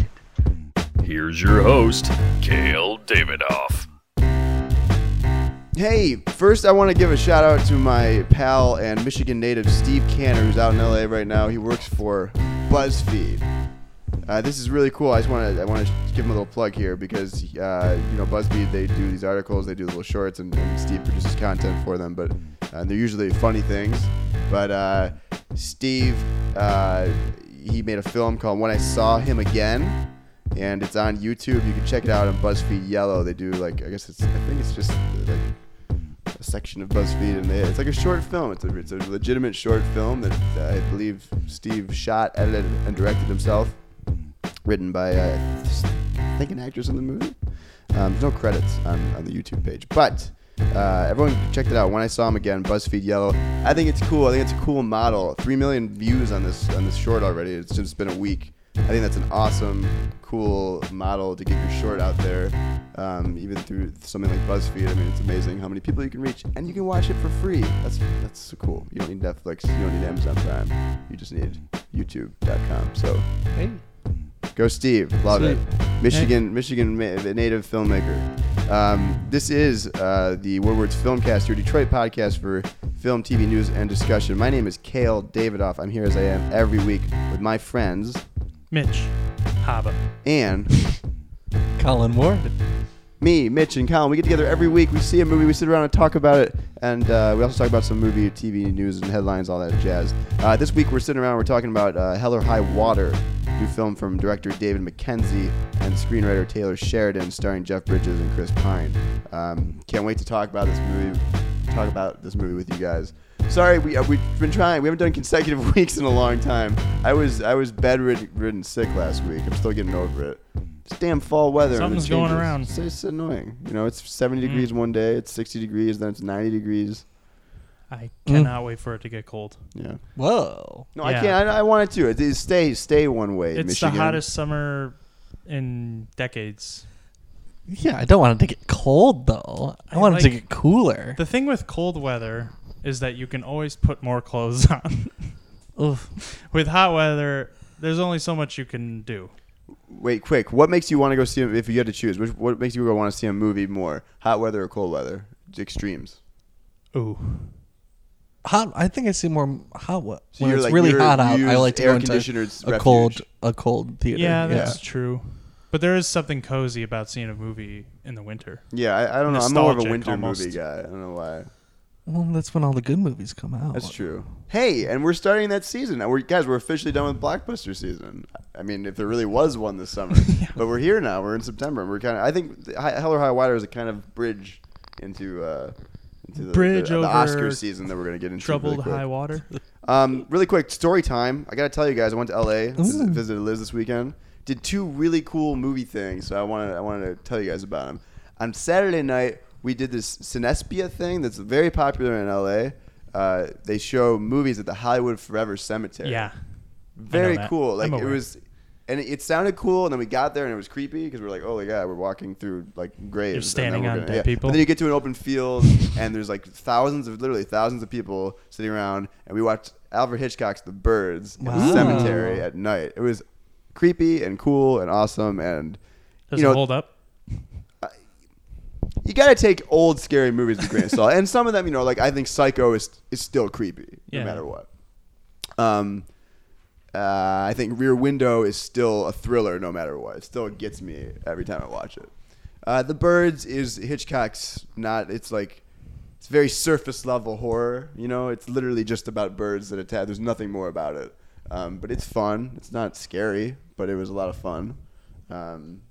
it. Here's your host, Kale Davidoff. Hey, first I want to give a shout out to my pal and Michigan native Steve Canner, who's out in LA right now. He works for BuzzFeed. Uh, this is really cool. I just want to I want to give him a little plug here because uh, you know BuzzFeed they do these articles, they do little shorts, and, and Steve produces content for them. But uh, they're usually funny things. But uh, Steve uh, he made a film called When I Saw Him Again, and it's on YouTube. You can check it out on BuzzFeed Yellow. They do like I guess it's I think it's just like a section of BuzzFeed, and they, it's like a short film. It's a, it's a legitimate short film that uh, I believe Steve shot, edited, and directed himself. Written by uh, I think an actress in the movie. Um, there's no credits on, on the YouTube page, but uh, everyone checked it out. When I saw him again, BuzzFeed Yellow. I think it's cool. I think it's a cool model. Three million views on this on this short already. It's just been a week. I think that's an awesome, cool model to get your short out there, um, even through something like BuzzFeed. I mean, it's amazing how many people you can reach, and you can watch it for free. That's that's so cool. You don't need Netflix, you don't need Amazon Prime. You just need YouTube.com. So, Hey. go Steve, love it. Sweet. Michigan, Michigan ma- native filmmaker. Um, this is uh, the Woodward's Filmcast, your Detroit podcast for film, TV news, and discussion. My name is Kale Davidoff. I'm here as I am every week with my friends Mitch. Haba. and Colin Ward. me, Mitch, and Colin. We get together every week. We see a movie, we sit around and talk about it, and uh, we also talk about some movie, TV news, and headlines, all that jazz. Uh, this week we're sitting around, we're talking about uh, Hell or High Water, new film from director David Mackenzie and screenwriter Taylor Sheridan, starring Jeff Bridges and Chris Pine. Um, can't wait to talk about this movie. Talk about this movie with you guys. Sorry, we uh, we've been trying. We haven't done consecutive weeks in a long time. I was I was bedridden sick last week. I'm still getting over it. It's damn fall weather. and it Something's going around. It's, it's annoying. You know, it's 70 Mm. degrees one day, it's 60 degrees, then it's 90 degrees. I cannot wait for it to get cold. Yeah. Whoa. No, I can't. I, I want it to. It, it stay stay one way. It's Michigan. the hottest summer in decades. Yeah, I don't want it to get cold though. I, I want it to get cooler. The thing with cold weather is that you can always put more clothes on. With hot weather, there's only so much you can do. Wait, quick. What makes you want to go see? A, if you had to choose, which, what makes you want to see a movie more? Hot weather or cold weather? Extremes. Ooh. Hot. I think I see more hot we- So when you're it's like- really you're- hot out. you I use like to air go into conditioned a refuge. cold a cold theater. Yeah, that's true. But there is something cozy about seeing a movie in the winter. Yeah, I, I don't know. I'm more of a Nostalgic winter almost. movie guy. I don't know why. Well, that's when all the good movies come out. That's true. Hey, and we're starting that season. Now we're guys, we're officially done with blockbuster season. I mean, if there really was one this summer, but we're here now. We're in September, and we're kind of. I think Hell or High Water is a kind of bridge into uh, into the, Bridge the, the Oscar season that we're gonna get into. Troubled really high water. Um, really quick story time. I gotta tell you guys, I went to LA, vis- Ooh. visited Liz this weekend. Did two really cool movie things. So I wanted I wanted to tell you guys about them. On Saturday night, we did this Cinespia thing that's very popular in LA. Uh, they show movies at the Hollywood Forever Cemetery. Yeah. very cool. Like it was, and it, it sounded cool. And then we got there and it was creepy because we are like, oh my god, we're walking through like graves. and then standing on gonna- dead yeah. people. But then you get to an open field and there's like thousands of literally thousands of people sitting around, and we watched Alfred Hitchcock's The Birds in the cemetery at night. It was creepy and cool and awesome and Does you know it hold up? You got to take old scary movies with a grain of salt. And some of them, you know, like I think Psycho is is still creepy Yeah. no matter what. Um, uh, I think Rear Window is still a thriller no matter what. It still gets me every time I watch it. Uh, the Birds is Hitchcock's not. It's like it's very surface level horror. You know, it's literally just about birds that attack. There's nothing more about it. Um, but it's fun. It's not scary, but it was a lot of fun. Um,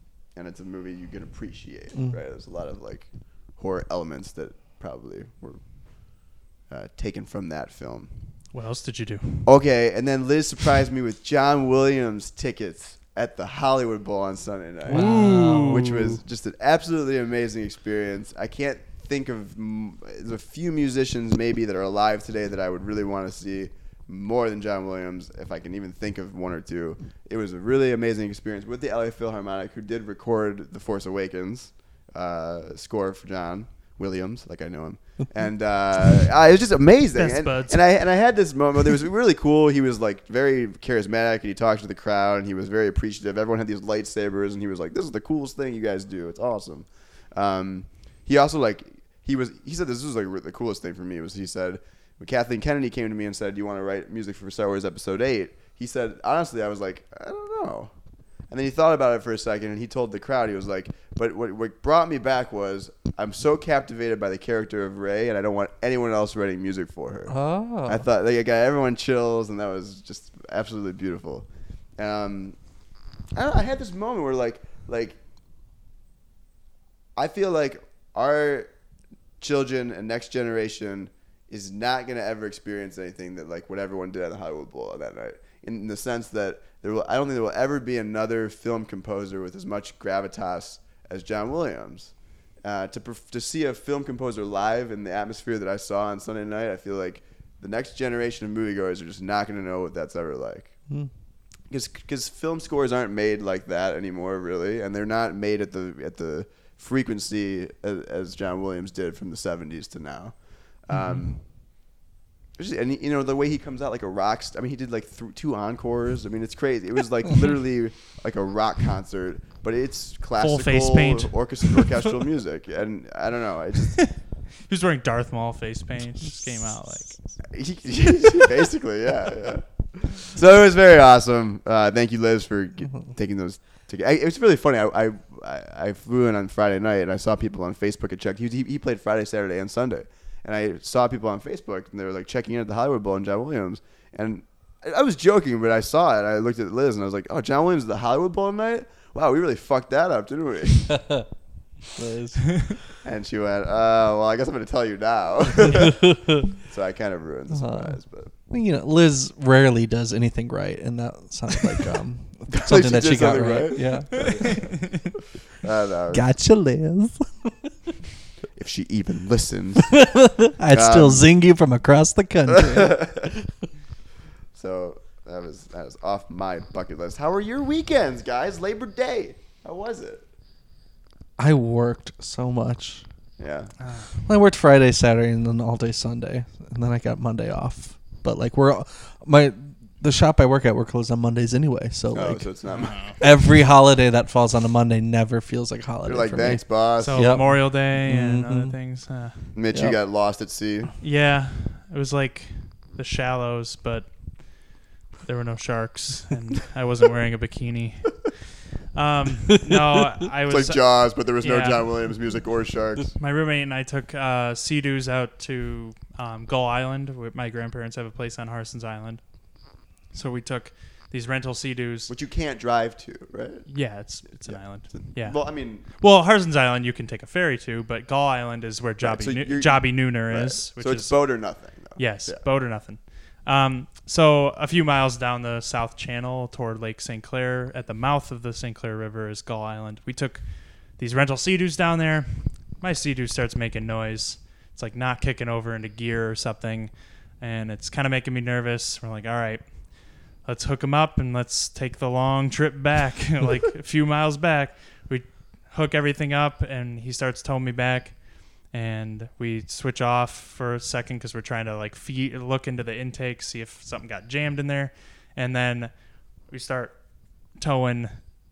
and it's a movie you can appreciate. Right? There's a lot of like horror elements that probably were uh, taken from that film. What else did you do? Okay, and then Liz surprised me with John Williams tickets at the Hollywood Bowl on Sunday night, which was just an absolutely amazing experience. I can't think of mm, there's a few musicians maybe that are alive today that I would really want to see more than John Williams, if I can even think of one or two. It was a really amazing experience with the LA Philharmonic, who did record The Force Awakens uh, score for John Williams, like I know him, and uh, uh, it was just amazing. And, and I and I had this moment. It was really cool. He was like very charismatic, and he talked to the crowd, and he was very appreciative. Everyone had these lightsabers, and he was like, "This is the coolest thing you guys do. It's awesome." Um, he also like he was he said this was like the coolest thing for me was he said when Kathleen Kennedy came to me and said, "Do you want to write music for Star Wars Episode 8? He said, honestly, I was like, I don't know. And then he thought about it for a second, and he told the crowd, he was like, "But what, what brought me back was I'm so captivated by the character of Rey, and I don't want anyone else writing music for her." Oh. I thought like, I got everyone chills, and that was just absolutely beautiful. Um, I, I had this moment where like like I feel like our children and next generation is not going to ever experience anything that like what everyone did at the Hollywood Bowl that night. In the sense that there will, I don't think there will ever be another film composer with as much gravitas as John Williams. Uh, to perf- to see a film composer live in the atmosphere that I saw on Sunday night, I feel like the next generation of moviegoers are just not going to know what that's ever like. Because film scores aren't made like that anymore, really, and they're not made at the at the frequency as, as John Williams did from the '70s to now. Um, just- and you know the way he comes out like a rock. St- I mean, he did like th- two encores. I mean, it's crazy. It was like literally like a rock concert, but it's classical face paint. orchestra- orchestral music, and I don't know. I just He was wearing Darth Maul face paint. Just came out like basically, yeah, yeah. So it was very awesome. Uh, thank you, Liz, for g- taking those. It was really funny. I, I I flew in on Friday night and I saw people on Facebook and checked. He, he he played Friday, Saturday, and Sunday, and I saw people on Facebook and they were like checking in at the Hollywood Bowl and John Williams. And I, was joking, but I saw it. I looked at Liz and I was like, "Oh, John Williams at the Hollywood Bowl tonight? Wow, we really fucked that up, didn't we?" Liz. and she went, "Uh, well, I guess I'm going to tell you now." so I kind of ruined the surprise, but. Well, you know, Liz rarely does anything right, and that sounded like um, something she that she got right. right? Yeah. Gotcha, Liz. If she even listens. I'd still Um, zing you from across the country. so that was that was off my bucket list. How were your weekends, guys? Labor Day. How was it? I worked so much. Yeah. Well, I worked Friday, Saturday, and then all day Sunday, and then I got Monday off. But like we're my the shop I work at, we're closed on Mondays anyway. So Oh, like so it's not. My, every holiday that falls on a Monday never feels like a holiday. you're like, for thanks, me. boss. so Yep. Memorial Day and other Mhm. things. Uh, Mitch, you Yep. got lost at sea. yeah, it was like the shallows, but there were no sharks, and I wasn't wearing a bikini. Um, no, I It's was. like Jaws, but there was no yeah. John Williams music or sharks. my roommate and I took uh, Sea-Doos out to um, Gull Island. Where my grandparents have a place on Harsen's Island, so we took these rental Sea-Doos. Which you can't drive to, right? Yeah, it's it's an island. Yeah. Well, I mean, Well, Harsen's Island you can take a ferry to, but Gull Island is where Jobbie so Nu- you're- Jobbie Nooner right. is, which so it's is boat or nothing. Though. yes, Yeah. boat or nothing. Um, so a few miles down the South Channel toward Lake St. Clair, at the mouth of the St. Clair River is Gull Island. We took these rental Sea-Doos down there. My Sea-Doo starts making noise. It's like not kicking over into gear or something, and it's kind of making me nervous. We're like, all right, let's hook him up and let's take the long trip back, like a few miles back. We hook everything up, and he starts towing me back. And we switch off for a second because we're trying to like feed, look into the intake, see if something got jammed in there, and then we start towing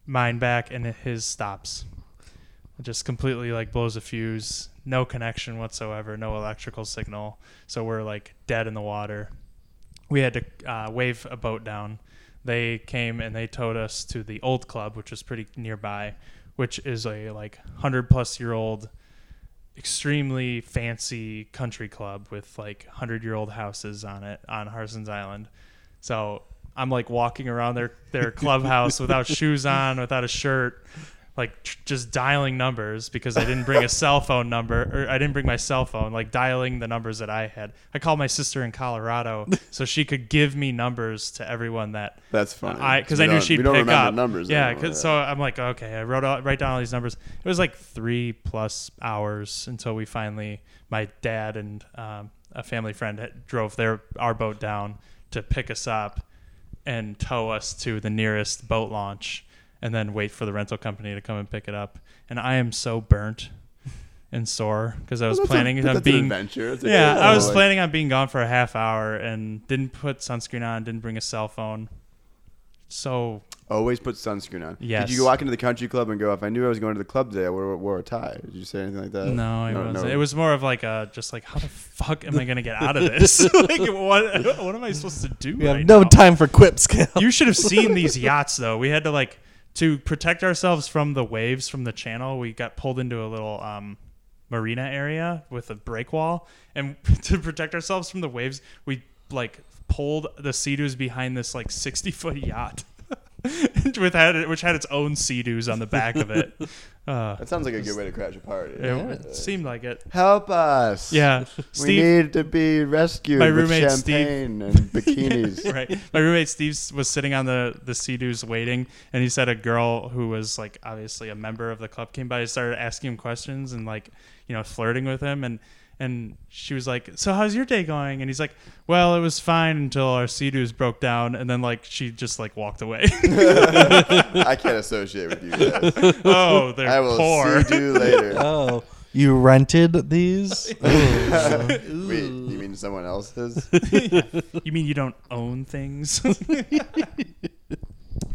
mine back, and his stops. It just completely like blows a fuse. No connection whatsoever. No electrical signal. So we're like dead in the water. We had to uh, wave a boat down. They came and they towed us to the old club, which was pretty nearby, which is a like hundred plus year old, extremely fancy country club with like hundred year old houses on it on Harsen's Island. So I'm like walking around their their clubhouse without shoes on, without a shirt, like tr- just dialing numbers because I didn't bring a cell phone number or I didn't bring my cell phone, like dialing the numbers that I had. I called my sister in Colorado so she could give me numbers to everyone that That's funny. I because I knew she'd we don't pick remember up numbers Yeah, anymore, 'cause- so I'm like, okay, I wrote out, write down all these numbers. It was like three plus hours until we finally, my dad and um, a family friend had, drove their our boat down to pick us up and tow us to the nearest boat launch, and then wait for the rental company to come and pick it up. And I am so burnt and sore because I was That's a- planning that's on an being adventure. It's a- yeah, I was like- planning on being gone for a half hour and didn't put sunscreen on, didn't bring a cell phone. So Always put sunscreen on. Yes. Did you go walk into the country club and go, if I knew I was going to the club today, I would have wore a tie? Did you say anything like that? no, I no, wasn't. no. It was more of like a just like how the fuck am I gonna get out of this? like what what am I supposed to do We have no now? time for quips, Cal. You should have seen these yachts though. We had to like to protect ourselves from the waves from the channel. We got pulled into a little um, marina area with a break wall, and to protect ourselves from the waves, we like pulled the sea-doos behind this like sixty foot yacht. with had which had its own sea-doos on the back of it. Uh, That sounds like a good way to crash a party. it, it seemed like it. Help us. Yeah, We need to be rescued My with roommate, Steve. champagne and bikinis. right. My roommate Steve was sitting on the the sea-doos waiting, and he said a girl who was like obviously a member of the club came by and started asking him questions and like you know flirting with him, and and she was like, "So how's your day going?" And he's like, "Well, it was fine until our sea-doos broke down, and then like she just like walked away." I can't associate with you guys. oh, they're I will poor. see you later. Oh, you rented these? Ooh. Wait, you mean someone else's? you mean you don't own things?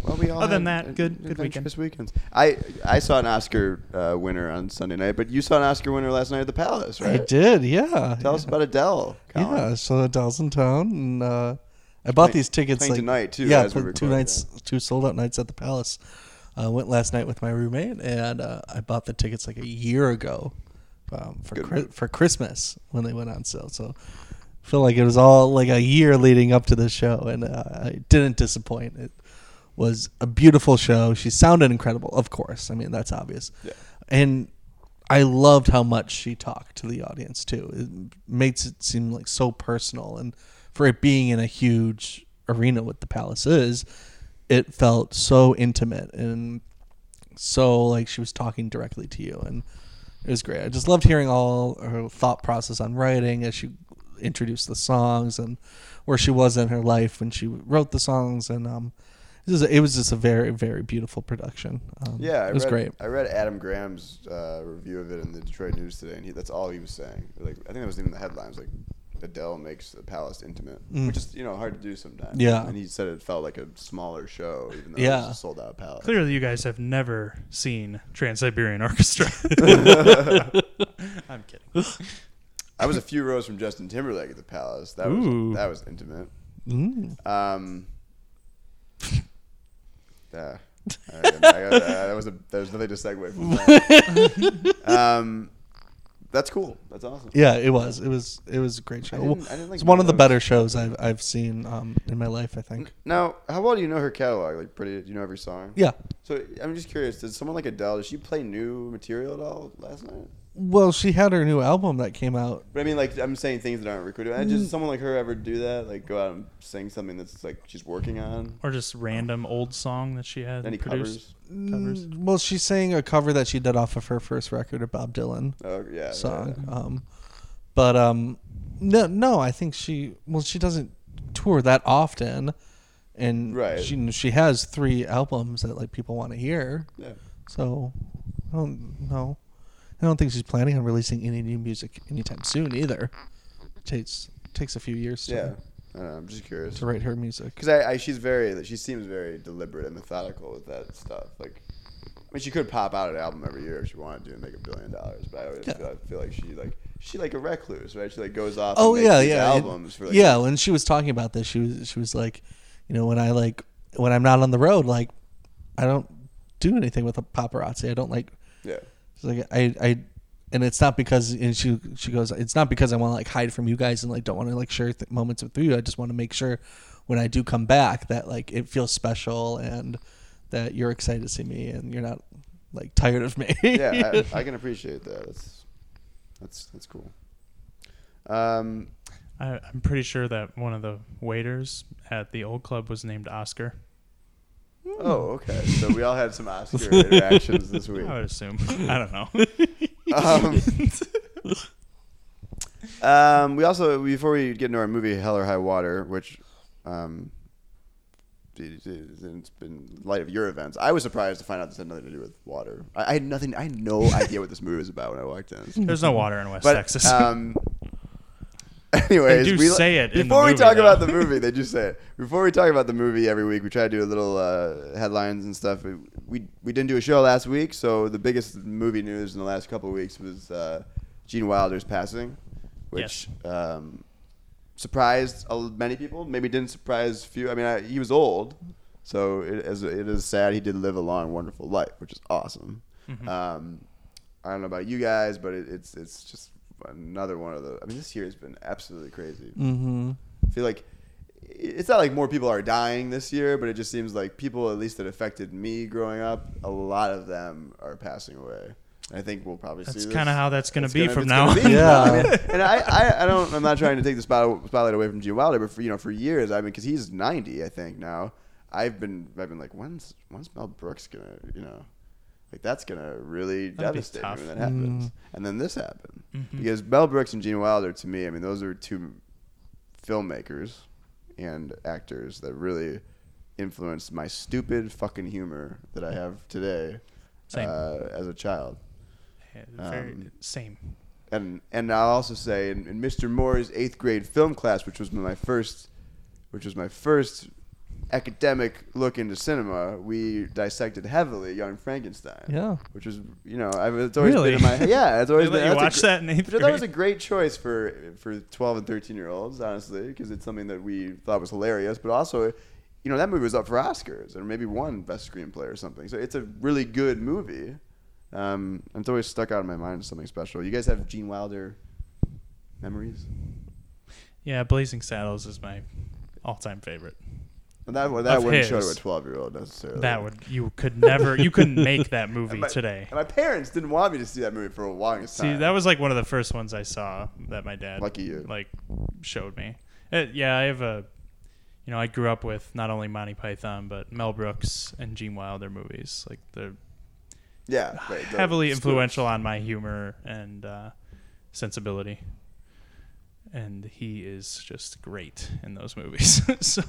Well, we all Other than that, good- good adventurous weekends. I I saw an Oscar uh, winner on Sunday night, but you saw an Oscar winner last night at the Palace, right? I did, yeah. Tell us about Adele. Colin. Yeah, so Adele's in town, and uh, I bought Play- these tickets playing like tonight, too, Yeah, as we two record, nights, two sold out nights at the Palace. Uh, went last night with my roommate, and uh, I bought the tickets like a year ago um, for Good Chri- move. for Christmas when they went on sale. So I feel like it was all like a year leading up to the show, and uh, I didn't disappoint. It was a beautiful show. She sounded incredible, of course. I mean, that's obvious. Yeah. And I loved how much she talked to the audience too. It makes it seem like so personal, and for it being in a huge arena, what the Palace is, it felt so intimate and so like she was talking directly to you, and it was great. I just loved hearing all her thought process on writing as she introduced the songs and where she was in her life when she wrote the songs, and um, it was, it was just a very very beautiful production. Um, Yeah, I it was read, great. I read Adam Graham's uh, review of it in the Detroit News today, and he, that's all he was saying. Like, I think that was even the headlines. Like, Adele makes the Palace intimate, Mm. which is you know hard to do sometimes. Yeah. and he said it felt like a smaller show, even though it was a sold out Palace. Clearly, you guys have never seen Trans Siberian Orchestra. I'm kidding. I was a few rows from Justin Timberlake at the Palace. That Ooh. was that was intimate. Mm. Um, yeah, that was a there was nothing to segue from that. um, that's cool. That's awesome. Yeah, it was. It was. It was a great show. I didn't- I didn't like it's one of the better shows I've I've seen um, in my life. I think. Now, how well do you know her catalog? Like, pretty? Do you know every song? Yeah. So I'm just curious. Does someone like Adele? Does she play new material at all last night? Well, she had her new album that came out. But I mean, like, I'm saying things that aren't recorded. And Mm. Does someone like her ever do that? Like, go out and sing something that's like she's working on? Or just random old song that she had Any produced. covers? Covers. Mm, Well, she sang a cover that she did off of her first record, of Bob Dylan Oh yeah. song. yeah. Um, but um, no, no, I think she. Well, she doesn't tour that often, and Right. she she has three albums that like people want to hear. Yeah. So, I don't know. I don't think she's planning on releasing any new music anytime soon either. Takes takes a few years to, Yeah. I don't know, I'm just curious. to write her music. Because I, I, she's very, she seems very deliberate and methodical with that stuff. Like, I mean, she could pop out an album every year if she wanted to and make a billion dollars. But I always Yeah. feel, I feel like she like she like a recluse, right? She like goes off. Oh and makes yeah, yeah, Albums for like, yeah. When she was talking about this, she was she was like, you know, when I like when I'm not on the road, like I don't do anything with a paparazzi. I don't like. yeah. She's like I I. And it's not because, and she she goes, it's not because I want to like hide from you guys and like don't want to like share th- moments with you. I just want to make sure when I do come back that like it feels special and that you're excited to see me and you're not like tired of me. yeah, I, I can appreciate that. That's that's that's cool. Um, I, I'm pretty sure that one of the waiters at the old club was named Oscar. Oh, okay. So we all had some Oscar interactions this week. I would assume. I don't know. Um, um, we also before we get into our movie Hell or High Water, which um, it- it's been light of your events. I was surprised to find out this had nothing to do with water. I, I had nothing. I had no idea what this movie was about when I walked in. There's no water in West But Texas. um, anyways, They do we, say it before we talk though. about the movie. They just say it before we talk about the movie every week. We try to do a little uh, headlines and stuff. We, we we didn't do a show last week, so the biggest movie news in the last couple of weeks was uh, Gene Wilder's passing, which um, surprised many people. Maybe didn't surprise few. I mean, I, he was old, so it, as it is sad, he did live a long, wonderful life, which is awesome. Mm-hmm. Um, I don't know about you guys, but it, it's it's just another one of the. I mean, this year has been absolutely crazy. mm-hmm. I feel like it's not like more people are dying this year, but it just seems like people, at least that affected me growing up, a lot of them are passing away. I think we'll probably That's see. this. kind of how that's going to be gonna- from now on. Yeah. I mean, and I, I, I don't. I'm not trying to take the spot, spotlight away from Gene Wilder, but for you know, for years, I mean, because he's 90, I think now. I've been, I've been like, when's, when's Mel Brooks gonna, you know, like that's gonna really That'd devastate me when that happens. Mm. And then this happened Mhm. because Mel Brooks and Gene Wilder, to me, I mean, those are two filmmakers and actors that really influenced my stupid fucking humor that I have today Same. uh, as a child. Yeah, very- Um, same. And and I'll also say in, in Mr. Moore's eighth grade film class, which was my first, which was my first academic look into cinema, we dissected heavily Young Frankenstein. Yeah. Which was you know I've it's always Really? been in my yeah it's always been you watch gr- that in eighth I thought was a great choice for for 12 and 13 year olds honestly because it's something that we thought was hilarious but also you know that movie was up for Oscars and maybe won best screenplay or something so it's a really good movie um, it's always stuck out in my mind as something special you guys have Gene Wilder memories Yeah, Blazing Saddles is my all-time favorite. And that that wouldn't show to a 12 year old necessarily That would you could never you couldn't make that And movie my- today. and my parents didn't want me to see that movie for a long time. See, that was like one of the first ones I saw that my dad Lucky you. like showed me. Uh, yeah, I have a you know, I grew up with not only Monty Python but Mel Brooks and Gene Wilder movies. Like they're yeah right, heavily influential on my humor and uh, sensibility. And he is just great in those movies. so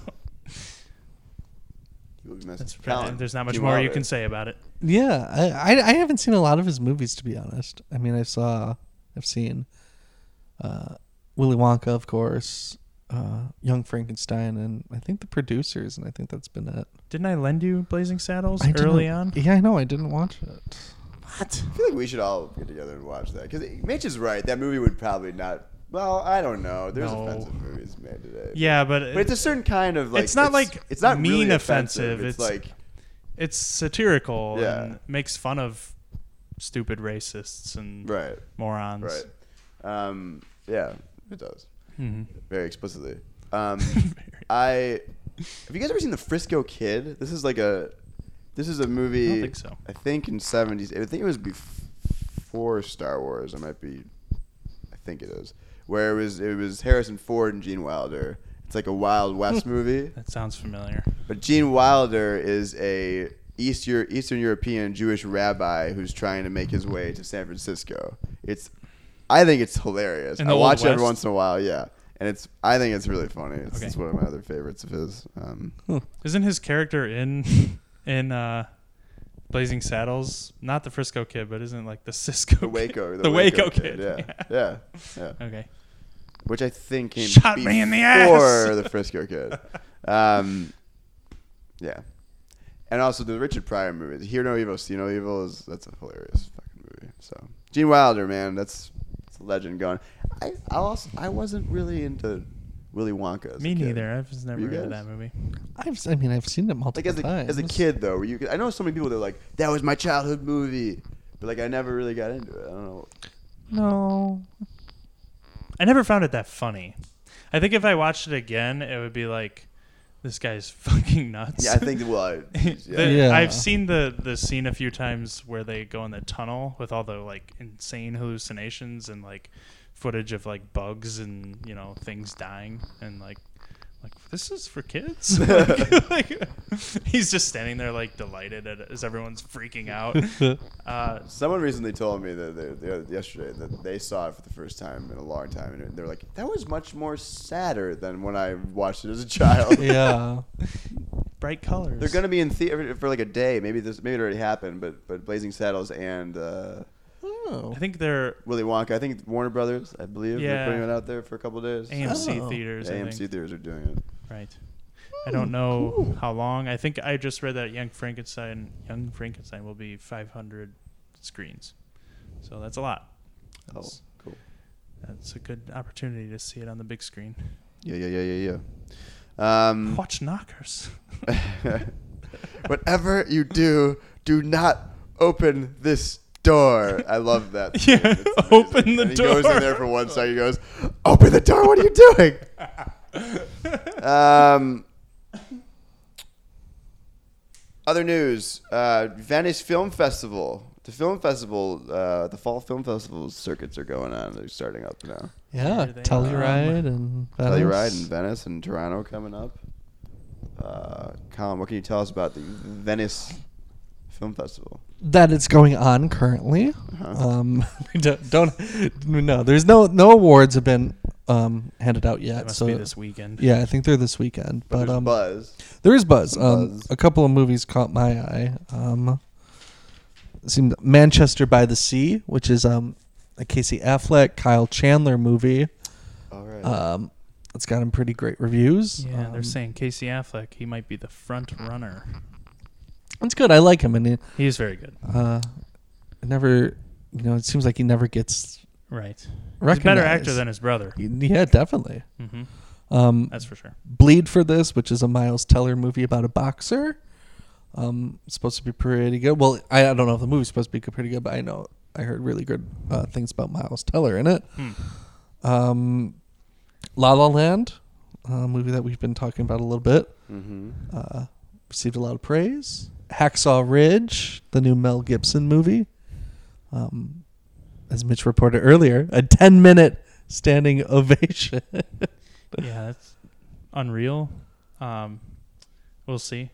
He will be missed. that's, Callan, there's not much Gene more you Wilder. can say about it. Yeah, I, I I haven't seen a lot of his movies to be honest. I mean, I saw, I've seen, uh, Willy Wonka, of course, uh, Young Frankenstein, and I think the producers, and I think that's been it. Didn't I lend you Blazing Saddles I didn't- early on? Yeah, I know. I didn't watch it. What? I feel like we should all get together and watch that because Mitch is right. That movie would probably not. Well, I don't know. There's No. offensive movies made today. Yeah, but, but it's a certain kind of like. It's not like it's not mean really offensive, It's, it's- like it's satirical Yeah. and makes fun of stupid racists and right, morons. right. Um, yeah, it does Mhm. very explicitly. Um, I have you guys ever seen the Frisco Kid? This is like a. This is a movie. I don't think so. I think in seventies. I think it was before Star Wars. I might be. I think it is. Where it was it was Harrison Ford and Gene Wilder. It's like a Wild West movie. That sounds familiar. But Gene Wilder is a East Euro- Eastern European Jewish rabbi who's trying to make his way to San Francisco. It's, I think it's hilarious. In I the Old watch it every once in a while. Yeah, and it's I think it's really funny. It's, Okay. it's one of my other favorites of his. Um, Isn't his character in in uh, Blazing Saddles not the Frisco Kid, but isn't it like the Cisco? the Waco, the, Waco, Kid. Yeah, yeah, yeah. Okay. Which I think came Shot me in the ass. before the Frisco Kid. Um, yeah, and also the Richard Pryor movie, Hear No Evil, See No Evil, is that's a hilarious fucking movie. So Gene Wilder, man, that's, that's a legend gone. I I also I wasn't really into Willy Wonka. As Me a kid. neither. I was never You into guys? that movie. I've, I mean, I've seen it multiple Like as a, times. as a kid though, where you could, I know so many people that are like that was my childhood movie, but like I never really got into it. I don't know. No. I never found it that funny. I think if I watched it again, it would be like this guy's fucking nuts. Yeah, I think well, I- The- yeah. Yeah. I've seen the the scene a few times where they go in the tunnel with all the like insane hallucinations and like footage of like bugs and you know things dying and like like this is for kids. like, like, he's just standing there like delighted at, as everyone's freaking out. Uh, Someone recently told me that they, they, yesterday that they saw it for the first time in a long time, and they're like, "That was much more sadder than when I watched it as a child." yeah. bright colors. They're gonna be in theater for like a day. Maybe this maybe it already happened, but but Blazing Saddles and uh, Oh. I think they're Willy Wonka. I think Warner Brothers. I believe Yeah. they're putting it out there for a couple days. AMC Oh. theaters. I AMC think. theaters are doing it. Right. I don't know how long. I think I just read that Young Frankenstein, Young Frankenstein will be 500 screens. So that's a lot. Oh, That's, cool. that's a good opportunity to see it on the big screen. Yeah, yeah, yeah, yeah, yeah. Um, Watch Knockers. whatever you do, do not open this door. I love that. Yeah, It's amazing. open the and he goes in there for one second. He goes, "Open the door! What are you doing?" um, other news: uh, Venice Film Festival. The film festival, uh, the fall film festival circuits are going on. They're starting up now. Yeah. Here they Telluride and Telluride Venice. in Venice and Toronto coming up. Uh, Colin, what can you tell us about the Venice Film Festival? that it's going on currently. Uh-huh. Um, we don't, don't no. There's no no awards have been um, handed out yet. That must so be this weekend. yeah, I think they're this weekend. But, But, there's um, buzz. there is buzz. Um, buzz. a couple of movies caught my eye. Um, it seemed Manchester by the Sea, which is um, a Casey Affleck, Kyle Chandler movie. All right. Um, it's gotten pretty great reviews. Yeah, they're saying Casey Affleck, he might be the front runner. It's good. I like him, and it, He is very good. uh, never, you know, it seems like he never gets Right. He's a better actor than his brother. Yeah, definitely. hmm Um, That's for sure. Bleed for this, which is a Miles Teller movie about a boxer. Um, it's supposed to be pretty good. Well, I, I don't know if the movie's supposed to be pretty good, but I know I heard really good uh, things about Miles Teller in it. Hmm. Um, La La Land, a movie that we've been talking about a little bit, mm-hmm. uh, received a lot of praise. Hacksaw Ridge, the new Mel Gibson movie. Um, as Mitch reported earlier, a 10 minute standing ovation. yeah, that's unreal. Um, we'll see.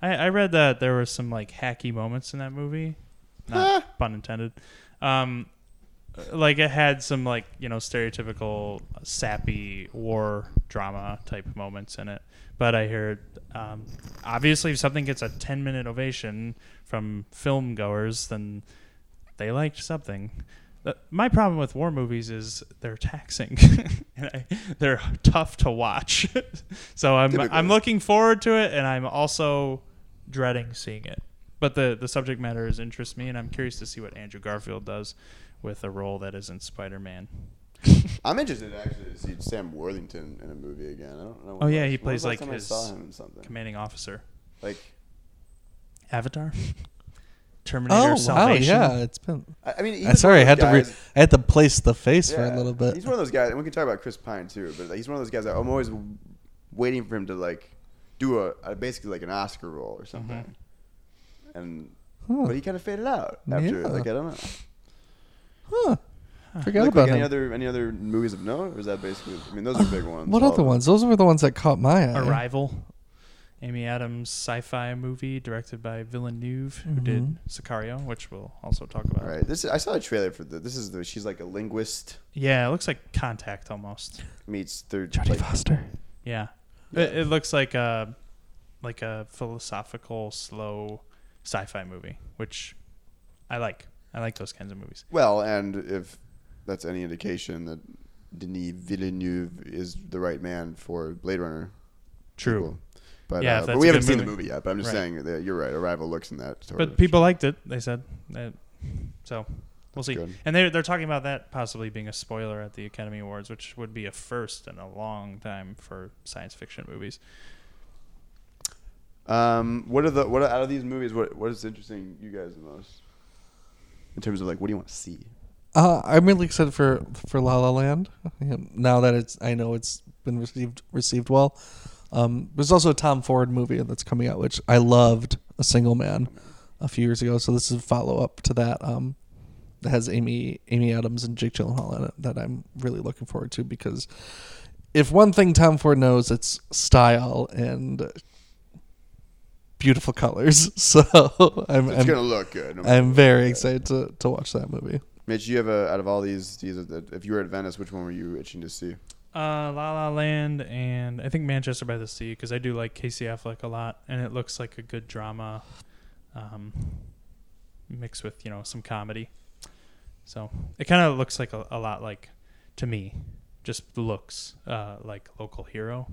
I, I read that there were some like hacky moments in that movie, not pun intended. Um, like it had some like you know stereotypical sappy war drama type moments in it. But I heard um, obviously if something gets a ten minute ovation from film goers, then they liked something. The- My problem with war movies is they're taxing. and I, they're tough to watch. so I'm Typically. I'm looking forward to it, and I'm also dreading seeing it. But the the subject matter is interests me, and I'm curious to see what Andrew Garfield does with a role that isn't Spider Man. I'm interested actually to see Sam Worthington in a movie again. I don't know. Oh, yeah, last- he plays, was like, his saw him in something. Commanding officer, Like, Avatar, Terminator oh wow, Salvation. yeah, it's been. I, I mean, he I'm sorry, I had of to re- I had to place the face for a little bit. He's one of those guys, and we can talk about Chris Pine too. But he's one of those guys that I'm always waiting for him to like do a, a basically like an Oscar role or something. Mm-hmm. And Huh. but he kind of faded out after. Yeah. Like I don't know. Huh. Forgot Like, about like any him. other any other movies of note, or is that basically? I mean, those are big ones. What all other of ones? Those were the ones that caught my eye. Arrival, Amy Adams sci-fi movie directed by Villeneuve, who did Mhm. Sicario, which we'll also talk about. them. Right. This is, I saw a trailer for the. This is the. She's like a linguist Yeah, it looks like Contact almost. meets third. Jodie like, Foster. Yeah, It, it looks like a like a philosophical, slow sci-fi movie, which I like. I like those kinds of movies. Well, and if that's any indication that Denis Villeneuve is the right man for Blade Runner. True. sequel. But, Yeah, uh, but we haven't seen the movie. movie yet. But I'm just Right. saying that you're right. Arrival looks in that. Sort But people liked it. They said. Uh, so we'll see. good. And they're they're talking about that possibly being a spoiler at the Academy Awards, which would be a first in a long time for science fiction movies. Um, what are the what are, out of these movies? What what is interesting you guys the most in terms of like what do you want to see? Uh, I'm really excited for for La La Land. Now that it's, I know it's been received received well. Um, there's also a Tom Ford movie that's coming out, which I loved, A Single Man, a few years ago. So this is a follow up to that. Um, that has Amy Amy Adams and Jake Gyllenhaal in it that I'm really looking forward to because if one thing Tom Ford knows, it's style and beautiful colors. So I'm It's I'm, gonna look good. no I'm very what. excited to, to watch that movie. Mitch, you have a out of all these, these are if you were at Venice, which one were you itching to see? Uh, La La Land and I think Manchester by the Sea because I do like Casey Affleck a lot, and it looks like a good drama, um, mixed with you know some comedy. So it kind of looks like a, a lot like, to me, just looks uh, like Local Hero.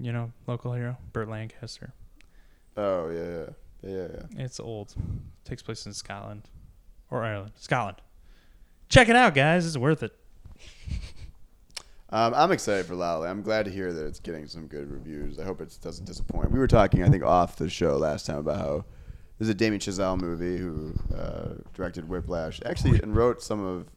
You know, Local Hero, Burt Lancaster. Oh yeah, yeah, yeah, yeah. It's old. takes place in Scotland or Ireland. Scotland. Check it out, guys. It's worth it. Um, I'm excited for La La I'm glad to hear that it's getting some good reviews. I hope it doesn't disappoint. We were talking, I think, off the show last time about how this is a Damien Chazelle movie who uh, directed Whiplash, actually, and wrote some of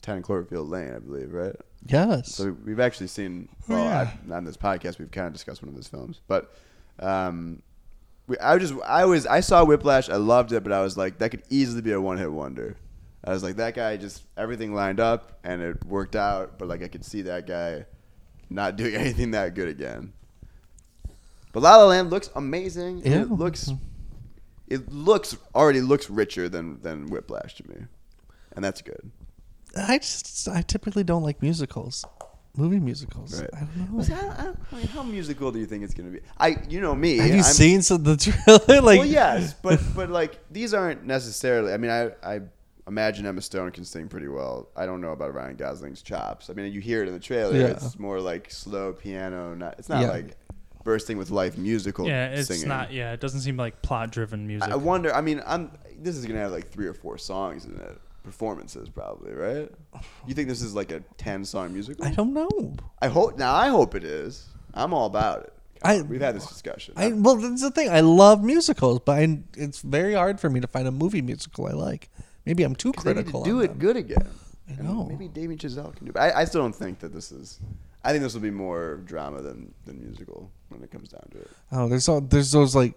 Ten Cloverfield Lane, I believe, right? Yes. So we've actually seen. Well, yeah. I, on this podcast, we've kind of discussed one of his films, but um, we, I just, I was, I saw Whiplash, I loved it, but I was like, that could easily be a one-hit wonder. I was like, that guy just everything lined up and it worked out, but like I could see that guy not doing anything that good again. But La La Land looks amazing. Yeah. It looks, it looks already looks richer than than Whiplash to me, and that's good. I just I typically don't like musicals, movie musicals. Right. I don't know. Well, I I I mean, how musical do you think it's going to be? I, you know me. Have you I'm- seen some of the trailer? like, well, yes, but but like these aren't necessarily. I mean, I I imagine Emma Stone can sing pretty well. I don't know about Ryan Gosling's chops. I mean, you hear it in the trailer. Yeah. It's more like slow piano. Not. It's not Yeah. like bursting with life musical. Yeah, it's singing. not. Yeah, it doesn't seem like plot-driven music. I wonder. I mean, I'm. This is gonna have like three or four songs in it. Performances probably, right? You think this is like a ten song musical? I don't know. I hope now. I hope it is. I'm all about it. I- We've had this discussion. I well, that's the thing. I love musicals, but I, it's very hard for me to find a movie musical I like. Maybe I'm too 'Cause they need critical. do it them. good again. I And know. Maybe Damien Chazelle can do. it. I, I still don't think that this is. I think this will be more drama than than musical when it comes down to it. Oh, there's all, there's those like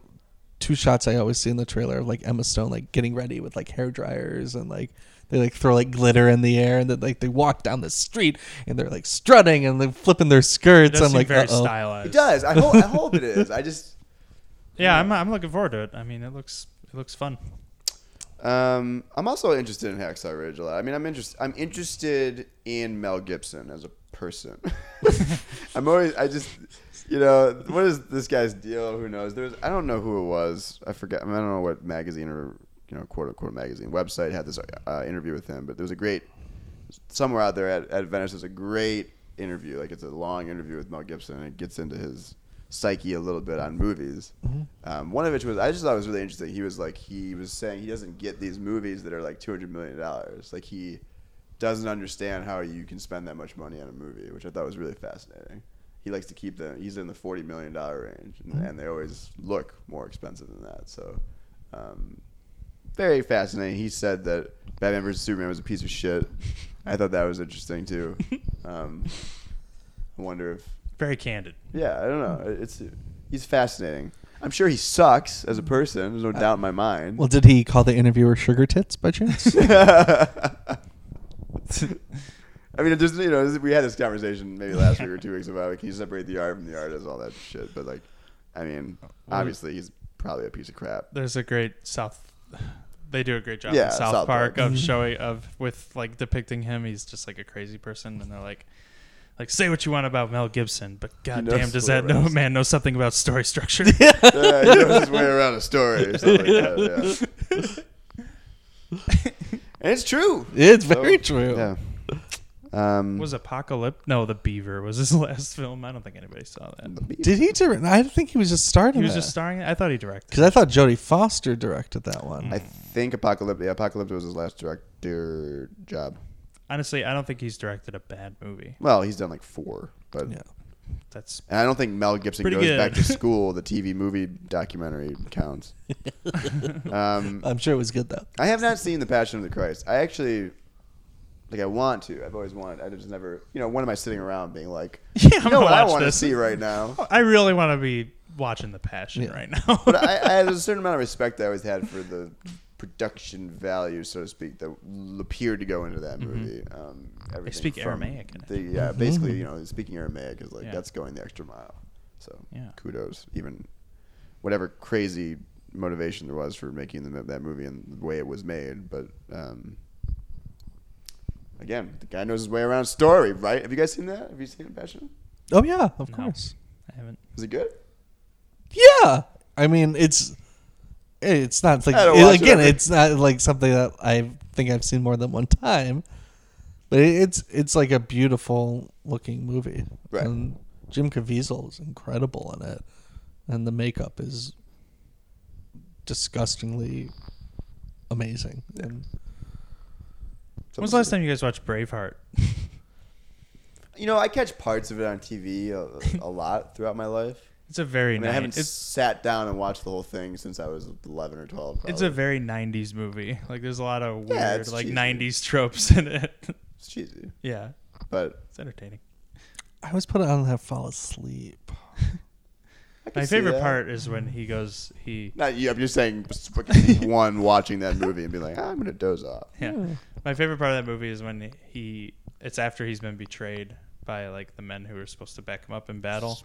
two shots I always see in the trailer of like Emma Stone like getting ready with like hair dryers and like they like throw like glitter in the air and then like they walk down the street and they're like strutting and they're flipping their it skirts. does I'm seem like, very uh-oh. stylized. It does. I hope. I hope it is. I just. Yeah, I'm, I'm looking forward to it. I mean, it looks it looks fun. Um, I'm also interested in Hacksaw Ridge a lot. I mean, I'm interested. I'm interested in Mel Gibson as a person. I'm always. I just. You know, what is this guy's deal? Who knows? There's. I don't know who it was. I forget. I, mean, I don't know what magazine or you know, quote unquote magazine website had this uh, interview with him. But there was a great. Somewhere out there at, at Venice, there's a great interview. Like it's a long interview with Mel Gibson, and it gets into his psyche a little bit on movies. Um, one of which was I just thought was really interesting. He was like he was saying he doesn't get these movies that are like two hundred million dollars. Like he doesn't understand how you can spend that much money on a movie, which I thought was really fascinating. He likes to keep the he's in the forty million dollar range, and, and they always look more expensive than that. So. Um, very fascinating. He said that Batman vs Superman was a piece of shit. I thought that was interesting too. Um, I wonder if Very candid. yeah, I don't know. It's he's fascinating. I'm sure he sucks as a person. There's no doubt in my mind. Well, did he call the interviewer sugar tits by chance? I mean, just you know, we had this conversation maybe last week or two weeks about like, can you separate the art from the artist, all that shit. But like, I mean, obviously he's probably a piece of crap. There's a great South. They do a great job Yeah, in South, South Park, Park. of mm-hmm. showing of with like depicting him. He's just like a crazy person, and they're like, like say what you want about Mel Gibson, but knows goddamn, does that no man know something about story structure? Yeah, he knows his way around a story or something like that. Yeah. and it's true. it's So, very true. Yeah. Um, was Apocalypto? No, The Beaver was his last film. I don't think anybody saw that. Did he direct? I think he was just starting. He was just starring. it? I thought he directed. because I thought Jodie Foster directed that one. I think Apocalypto. Yeah, Apocalypto was his last director job. Honestly, I don't think he's directed a bad movie. Well, he's done like four, but yeah. That's and I don't think Mel Gibson Pretty goes good. back to school. The TV movie documentary counts. um, I'm sure it was good though. I have not seen The Passion of the Christ. I actually Like I want to. I've always wanted. I just never. You know, when am I sitting around being like, Yeah, I'm you know gonna what I watch want to see right now? I really want to be watching The Passion Yeah. right now. but I, I had a certain amount of respect that I always had for the production value, so to speak, that appeared to go into that movie. Um, everything Mm-hmm. speak from Aramaic in it. The, yeah, basically, you know, speaking Aramaic is like Yeah. that's going the extra mile. So Yeah. kudos, even whatever crazy motivation there was for making the, that movie and the way it was made. But um, again, the guy knows his way around story, right? Have you guys seen that? Have you seen Passion? Oh yeah, of No. course. I haven't. Is it good? Yeah, I mean it's it's not like I don't watch it again, every- it's not like something that I think I've seen more than one time, but it- it's it's like a beautiful looking movie. Right. And Jim Caviezel is incredible in it, and the makeup is disgustingly amazing. And When was the last time you guys watched Braveheart? You know, I catch parts of it on TV a, a lot throughout my life. It's a very I mean, I haven't it's sat down and watched the whole thing since I was 11 or 12. it's a very '90s movie. Like there's a lot of weird Yeah, like cheesy. '90s tropes in it. It's cheesy, yeah, but it's entertaining. I always put it on and have fall asleep. I can My favorite part is when he goes he Not you. I'm just saying, one watching that movie and be like, "Ah, I'm gonna doze off. Yeah. My favorite part of that movie is when he it's after he's been betrayed by like the men who were supposed to back him up in battle.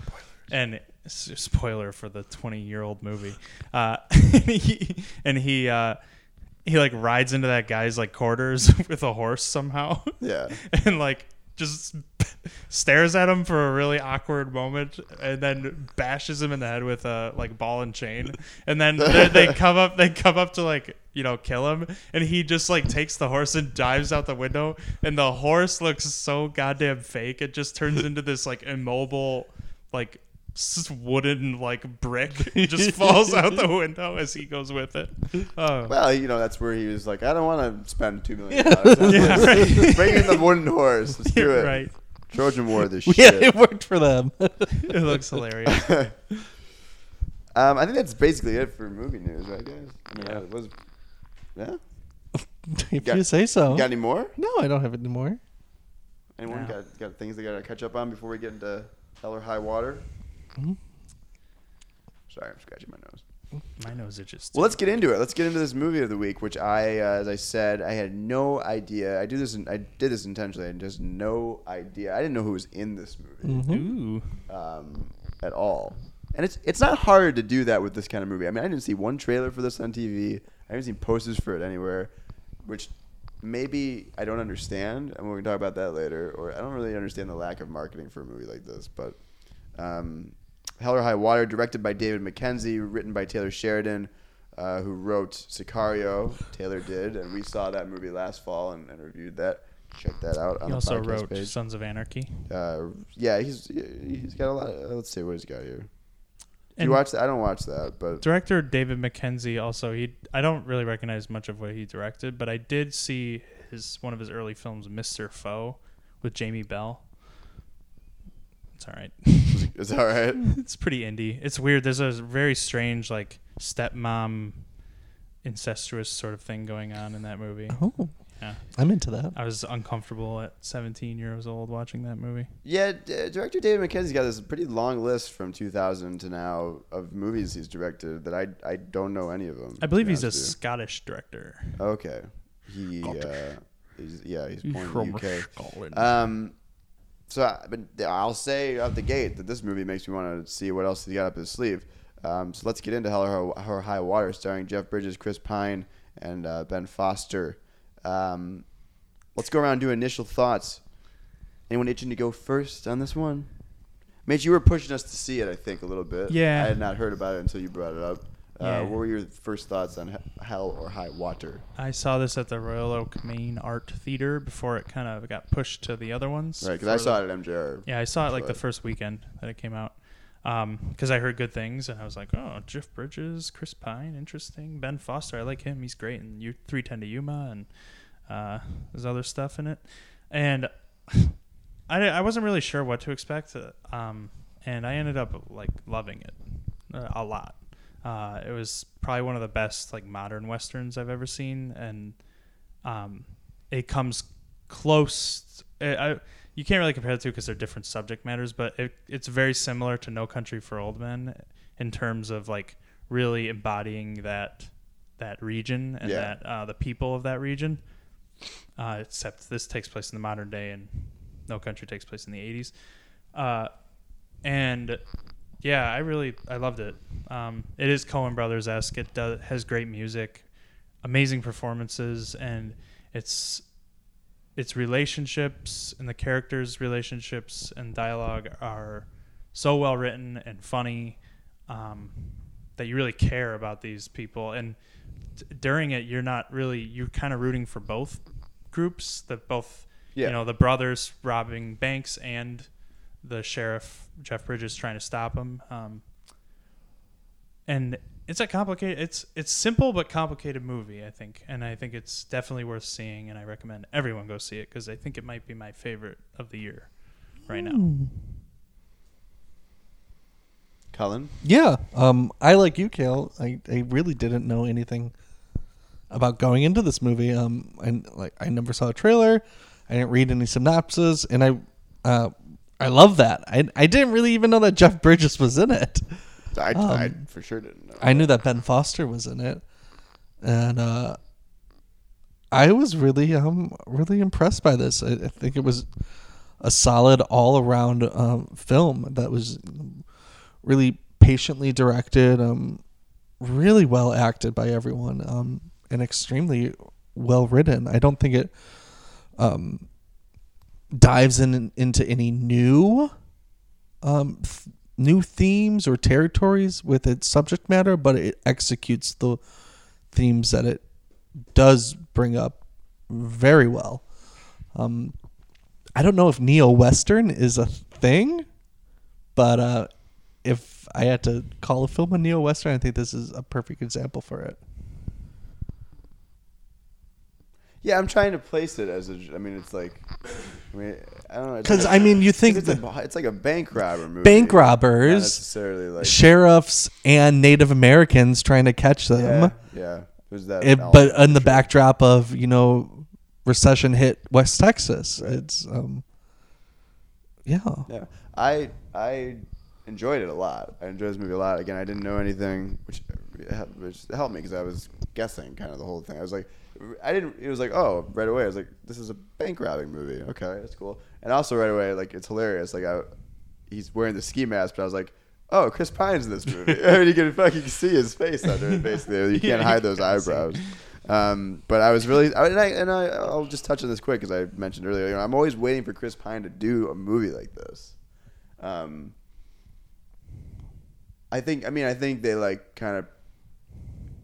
And s- spoiler for the 20-year-old movie. Uh and he and he uh he like rides into that guy's like quarters with a horse somehow. Yeah. and like just stares at him for a really awkward moment and then bashes him in the head with a like ball and chain. And then they, they come up they come up to like you know kill him. And he just like takes the horse and dives out the window. And the horse looks so goddamn fake. It just turns into this like immobile like wooden like brick just falls out the window as he goes with it oh Well, you know, that's where he was like, I don't want to spend two million dollars. yeah right Bring in the wooden horse. Let's do it. right Trojan War. This shit. Yeah, shit. it worked for them. it looks hilarious um, I think that's basically it for movie news, right, guys? I mean, Yeah. that was. Yeah. if Got- you say so. You got any more? no, I don't have any more. Anyone No. got got things they got to catch up on before we get into hell or high water? Mhm. Sorry, I'm scratching my nose. my nose itches Well, let's get into it. Let's get into this movie of the week, which I, uh, as I said, I had no idea. I do this. In, I did this intentionally. I had just no idea. I didn't know who was in this movie Mhm. Um, at all. And it's it's not hard to do that with this kind of movie. I mean, I didn't see one trailer for this on TV. I haven't seen posters for it anywhere, which maybe I don't understand, and we can talk about that later. Or I don't really understand the lack of marketing for a movie like this. But um, Hell or High Water, directed by David Mackenzie, written by Taylor Sheridan, uh, who wrote Sicario. Taylor did, and we saw that movie last fall and, and reviewed that. Check that out on He also wrote page. Sons of Anarchy. Uh, yeah, he's he's got a lot. Of, let's see what he's got here. You watch that? I don't watch that, but Director David Mackenzie also he I don't really recognize much of what he directed, but I did see his one of his early films, Mr. Foe, with Jamie Bell. It's all right. is that all right? it's pretty indie. It's weird. There's a very strange like stepmom incestuous sort of thing going on in that movie. Oh, Yeah. I'm into that. I was uncomfortable at 17 years old watching that movie. Yeah, d- director David Mackenzie's got this pretty long list from 2000 to now of movies he's directed that I I don't know any of them. I believe he's a honest Scottish director. okay. He uh, he's, yeah he's born in the UK. Scotland. Um, so, I, but I'll say out the gate that this movie makes me want to see what else he's got up his sleeve. Um, so let's get into Hell or High- or High Water, starring Jeff Bridges, Chris Pine, and uh, Ben Foster. Um, let's go around and do initial thoughts. Anyone itching to go first on this one? Mitch, you were pushing us to see it, I think, a little bit. Yeah. I had not heard about it until you brought it up. Uh, What were your first thoughts on Hell or High Water? I saw this at the Royal Oak Main Art Theater before it kind of got pushed to the other ones. Right, because I saw the- it at MJR. Yeah, I saw it like the first weekend that it came out. Because I heard good things, and I was like, "Oh, Jeff Bridges, Chris Pine, interesting. Ben Foster, I like him. He's great." And you 310 to Yuma, and uh, there's other stuff in it. And I, I wasn't really sure what to expect, uh, um, and I ended up like loving it uh, a lot. Uh, it was probably one of the best like modern westerns I've ever seen, and um, it comes close. I, I you can't really compare the two because they're different subject matters, but it, it's very similar to No Country for Old Men in terms of like really embodying that that region and Yeah. that uh, the people of that region. Uh, except this takes place in the modern day, and No Country takes place in the '80s. Uh, and yeah, I really I loved it. Um, it is Coen Brothers esque. It does, has great music, amazing performances, and it's its relationships and the characters' relationships and dialogue are so well written and funny um, that you really care about these people. And d- during it, you're not really you're kind of rooting for both groups. That both Yeah. you know the brothers robbing banks and the sheriff Jeff Bridges trying to stop him. Um, and it's a complicated it's it's simple but complicated movie i think and i think it's definitely worth seeing and i recommend everyone go see it because i think it might be my favorite of the year right now Colin. Yeah. Um, I like you, Kale. I, I really didn't know anything about going into this movie. Um, I like I never saw a trailer. I didn't read any synopses, and I uh, I love that. I I didn't really even know that Jeff Bridges was in it. I, I for sure didn't know. Um, I knew that Ben Foster was in it, and uh, I was really um really impressed by this. I, I think it was a solid all around um, film that was really patiently directed, um, really well acted by everyone, um, and extremely well written. I don't think it um, dives in into any new um, th- new themes or territories with its subject matter, but it executes the themes that it does bring up very well. Um, I don't know if neo western is a thing, but uh, if I had to call a film a neo western, I think this is a perfect example for it. Yeah, I'm trying to place it as a. I mean, it's like. I mean, I don't know. Because like- I mean, you think it's, the a, it's like a bank robber movie. bank Not robbers, necessarily like. sheriffs, and Native Americans trying to catch them. yeah. There's that. it, but in the sure. backdrop of you know recession hit West Texas, Right. it's um, yeah, Yeah, I I enjoyed it a lot. I enjoyed this movie a lot. Again, I didn't know anything, which which helped me because I was guessing kind of the whole thing. I was like, I didn't. It was like, oh, right away. I was like, this is a bank robbing movie. Okay, that's cool. And also right away, like it's hilarious. Like I, he's wearing the ski mask, but I was like. Oh, Chris Pine's in this movie. I mean, you can fucking see his face under it, basically. You can't hide those eyebrows. Um, but I was really, I, and, I, and I, I'll just touch on this quick because I mentioned earlier. You know, I'm always waiting for Chris Pine to do a movie like this. Um, I think, I mean, I think they like kind of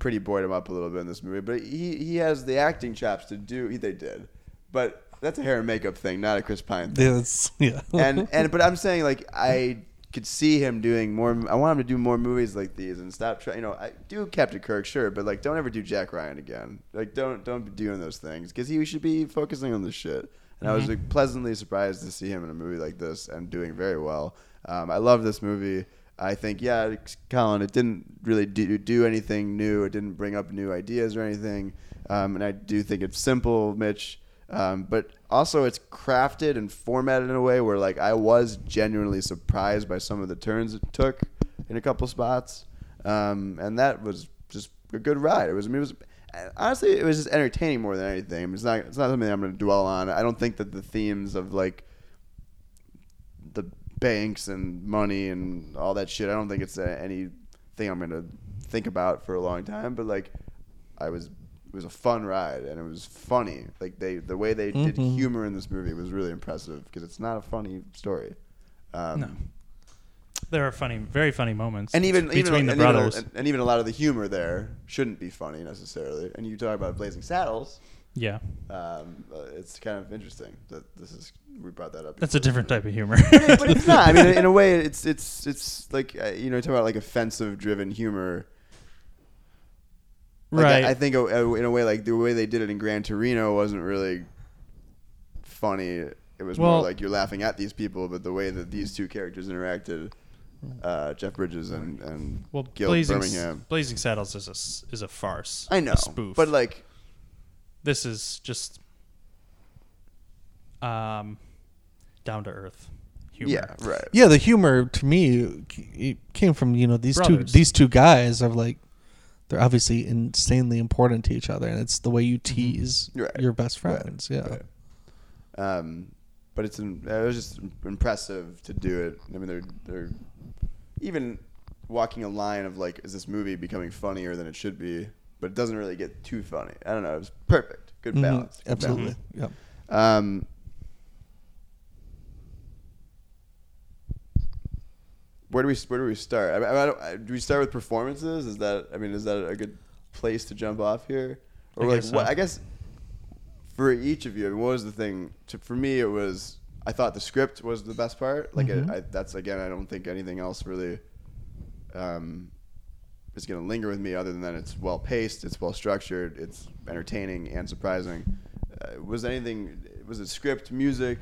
pretty bored him up a little bit in this movie, but he he has the acting chops to do. He, they did, but that's a hair and makeup thing, not a Chris Pine thing it's yeah, and and but I'm saying like I could see him doing more. I want him to do more movies like these and stop trying. You know, I do Captain Kirk, sure, but like don't ever do Jack Ryan again. Like don't don't be doing those things because he should be focusing on this shit. And I was like, pleasantly surprised to see him in a movie like this and doing very well. Um, I love this movie. I think yeah, Colin, it didn't really do, do anything new. It didn't bring up new ideas or anything. Um, and I do think it's simple, Mitch. Um, but also it's crafted and formatted in a way where like I was genuinely surprised by some of the turns it took in a couple spots, um, and that was just a good ride. It was, I mean, it was honestly it was just entertaining more than anything. It's not it's not something I'm going to dwell on. I don't think that the themes of like banks and money and all that shit. I don't think it's uh, anything I'm gonna think about for a long time. But like, I was it was a fun ride and it was funny. Like they the way they did Mhm. humor in this movie was really impressive because it's not a funny story. Um, No. there are funny very funny moments And even between even, the and even brothers and, and even a lot of the humor there shouldn't be funny necessarily. And you talk about Blazing Saddles. Yeah Um, uh, it's kind of interesting that this is we brought that up. that's a different type of humor but it's not. I mean, in a way, it's it's it's like uh, you know, talk about like offensive driven humor. Like, right I, I think uh, uh, in a way, like the way they did it in Gran Torino wasn't really funny. It was more like you're laughing at these people, but the way that these two characters interacted, uh, Jeff Bridges and and well Gil blazing, Birmingham. blazing saddles is a is a farce I know, a spoof but like this is just um, down to earth humor. Yeah, right. Yeah, the humor to me it came from you know these Brothers. two these two guys are like they're obviously insanely important to each other, and it's the way you tease Right. your best Right. friends. Yeah, Right. Um, but it's it was just impressive to do it. I mean, they're they're even walking a line of like, is this movie becoming funnier than it should be? But it doesn't really get too funny. I don't know. It was perfect. Good Mhm. balance. Good Absolutely. balance. Yeah. Um, where do we where do we start? I, mean, I don't, I, do we start with performances? Is that I mean, is that a good place to jump off here? Or I like guess so. what? I guess for each of you, I mean, what was the thing? To, for me, it was I thought the script was the best part. Like Mhm. I, I, that's again, I don't think anything else really um, is going to linger with me other than that it's well paced, it's well structured, it's entertaining and surprising. Uh, was anything? Was it script, music,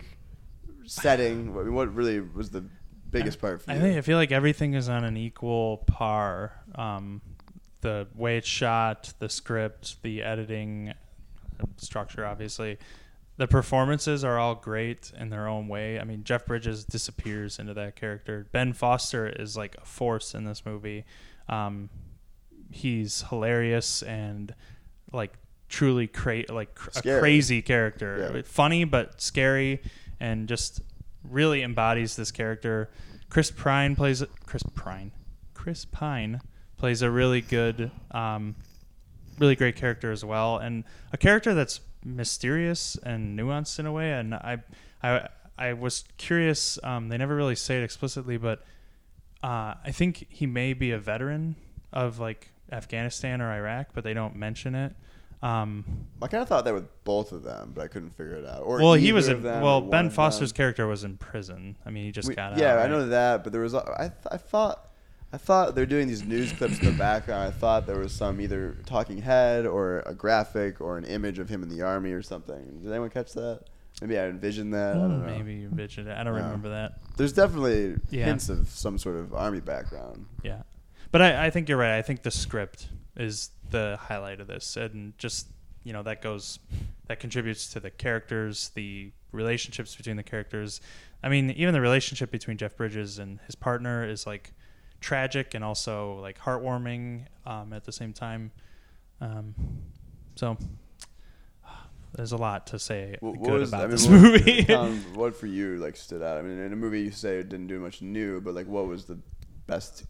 setting? I mean, what really was the biggest part for I you? think I feel like everything is on an equal par. Um, the way it's shot, the script, the editing, structure, obviously. The performances are all great in their own way. I mean, Jeff Bridges disappears into that character. Ben Foster is like a force in this movie. Um, he's hilarious and like truly cra- like cr- a crazy character. Yeah. Funny but scary, and just really embodies this character. Chris Pine plays Chris Pine. Chris Pine plays a really good, um, really great character as well, and a character that's mysterious and nuanced in a way. And I, I, I was curious. Um, they never really say it explicitly, but uh, I think he may be a veteran of like Afghanistan or Iraq, but they don't mention it. Um, I kind of thought that with both of them, but I couldn't figure it out. Or well, he was in. Well, Ben Foster's character was in prison. I mean, he just We- got out. yeah, I know that, but there was I th- I thought I thought they're doing these news clips in the background. I thought there was some either talking head or a graphic or an image of him in the army or something. Did anyone catch that? Maybe I envisioned that. I don't know. Maybe you mentioned it. I don't remember that. There's definitely Yeah. hints of some sort of army background. Yeah, but I, I think you're right. I think the script is the highlight of this, and just you know that goes that contributes to the characters, the relationships between the characters. I mean, even the relationship between Jeff Bridges and his partner is like tragic and also like heartwarming um, at the same time. Um, so there's a lot to say What, what good was about I mean, this what, movie. Colin, what for you like stood out? I mean, in a movie you say it didn't do much new, but like what was the best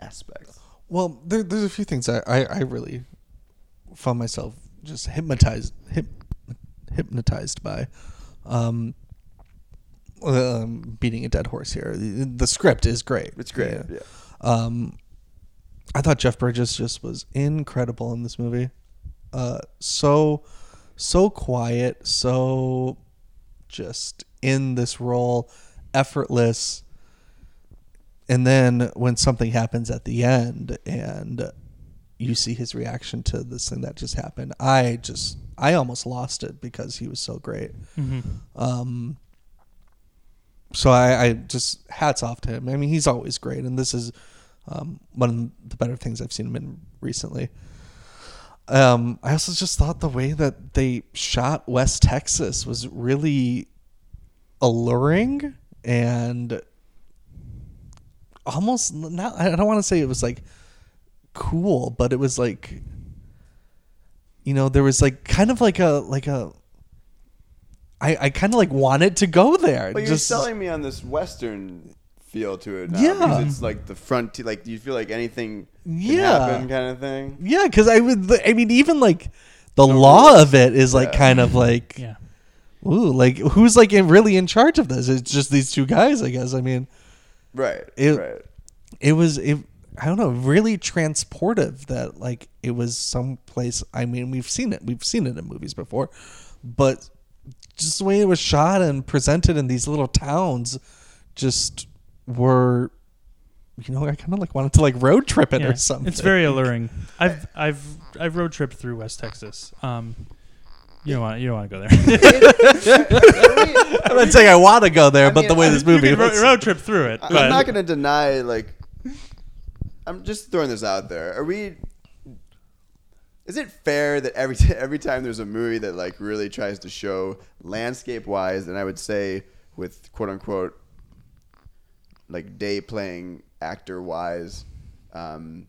aspect? Well, there, there's a few things I, I, I really found myself just hypnotized hip, hypnotized by. Um, um, beating a dead horse here. The, the script is great. It's great. Yeah. Yeah. Um, I thought Jeff Bridges just was incredible in this movie. Uh, so, so quiet, so just in this role, effortless. And then when something happens at the end and you see his reaction to this thing that just happened, I just, I almost lost it because he was so great. Um, so I, I just hats off to him. I mean, he's always great, and this is um, one of the better things I've seen him in recently. Um, I also just thought the way that they shot West Texas was really alluring and almost not. I don't want to say it was like cool, but it was like you know there was like kind of like a like a. I, I kind of like wanted to go there. But you're just selling me on this western feel to it now. Yeah. because it's like the front. Like, do you feel like anything can Yeah. happen, kind of thing? Yeah, because I would. I mean, even like the law of it is like Yeah. kind of like, yeah. ooh, like who's like in, really in charge of this? It's just these two guys, I guess. I mean, Right. It- right. it was it. I don't know, really transportive. That like it was someplace. I mean, we've seen it. We've seen it in movies before, but just the way it was shot and presented in these little towns, just were. You know, I kind of like wanted to like road trip it Yeah, or something. It's very alluring. I've I've I've road tripped through West Texas. Um, you don't want you don't want to go there. I'm not saying I want to go there, but mean, the way I- this you movie can ro- road trip through it. I- but I'm not going to deny. Like, I'm just throwing this out there. Are we? Is it fair that every t- every time there's a movie that like really tries to show landscape wise, and I would say with quote unquote like day playing actor wise, um,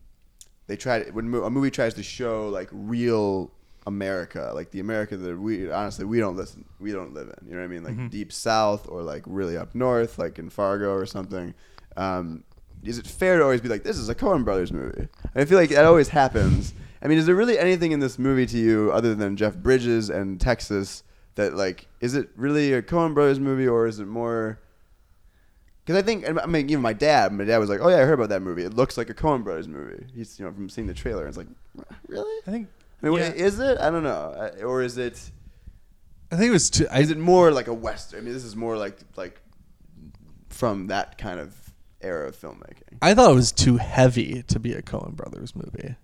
they try to, when a movie tries to show like real America, like the America that we honestly we don't listen, we don't live in. You know what I mean? Like deep south or like really up north, like in Fargo or something. Um, is it fair to always be like, this is a Coen Brothers movie? I feel like that always happens. I mean, is there really anything in this movie to you other than Jeff Bridges and Texas that like is it really a Coen Brothers movie or is it more? Because I think I mean even my dad, my dad was like, "Oh yeah, I heard about that movie. It looks like a Coen Brothers movie." He's you know from seeing the trailer, and it's like, really? I think. I mean, yeah. is it? I don't know, or is it? I think it was too. I, Is it more like a western? I mean, this is more like like from that kind of era of filmmaking. I thought it was too heavy to be a Coen Brothers movie.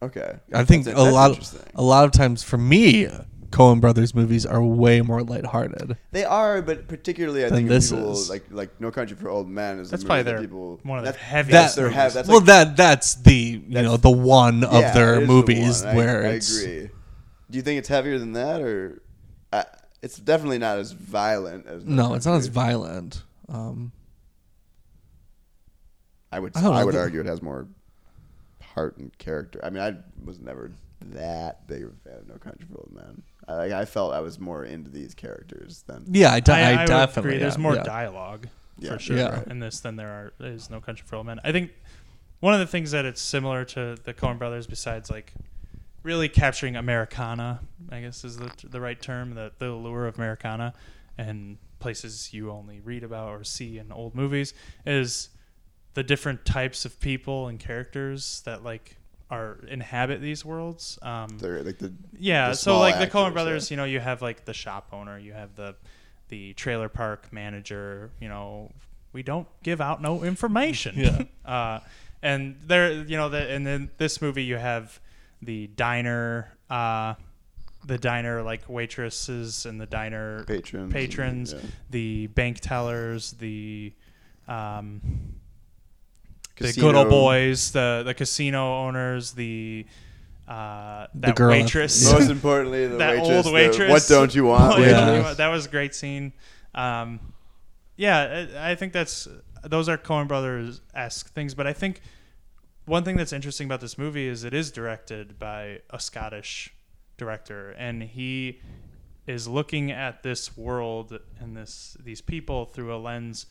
Okay, I think That's- a that's lot, interesting. a lot of times for me, Coen Brothers movies are way more lighthearted. They are, but particularly I Than think this people is. like like No Country for Old Men is That's a probably movie that their people one of their that's- heaviest. That's That- their heavy. That's well, like, that that's the you That's- know the one of yeah, their it is the movies one. I- where I, it's agree. Do you think it's heavier than that, or uh, it's definitely not as violent as no, it's not as violent. Um, I would I don't I, know. would argue it has more heart and character. I mean, I was never that big of a fan of No Country for Old Men. I, like, I felt I was more into these characters than yeah, I, de- I, I, I would definitely agree. There's am, more yeah. dialogue Yeah, for sure Yeah. in this than there are is No Country for Old Men. I think one of the things that it's similar to the Coen Brothers, besides like really capturing Americana, I guess is the the right term, the the allure of Americana and places you only read about or see in old movies, is the different types of people and characters that like are inhabit these worlds. Um, they're like the yeah, the so small like the actors, Coen Brothers, yeah. you know, you have like the shop owner, you have the the trailer park manager. You know, we don't give out no information. Yeah. uh, and there, you know, the, and then this movie you have the diner, uh, the diner like waitresses and the diner Patrons, patrons, yeah. the bank tellers, the um, the good old boys, the the casino owners, the uh, that girl- waitress, Most importantly, the that waitress. old the, waitress. what don't you want? What Yeah. That was a great scene. Um, yeah, I I think that's those are Coen Brothers esque things, but I think one thing that's interesting about this movie is it is directed by a Scottish director, and he is looking at this world and this these people through a lens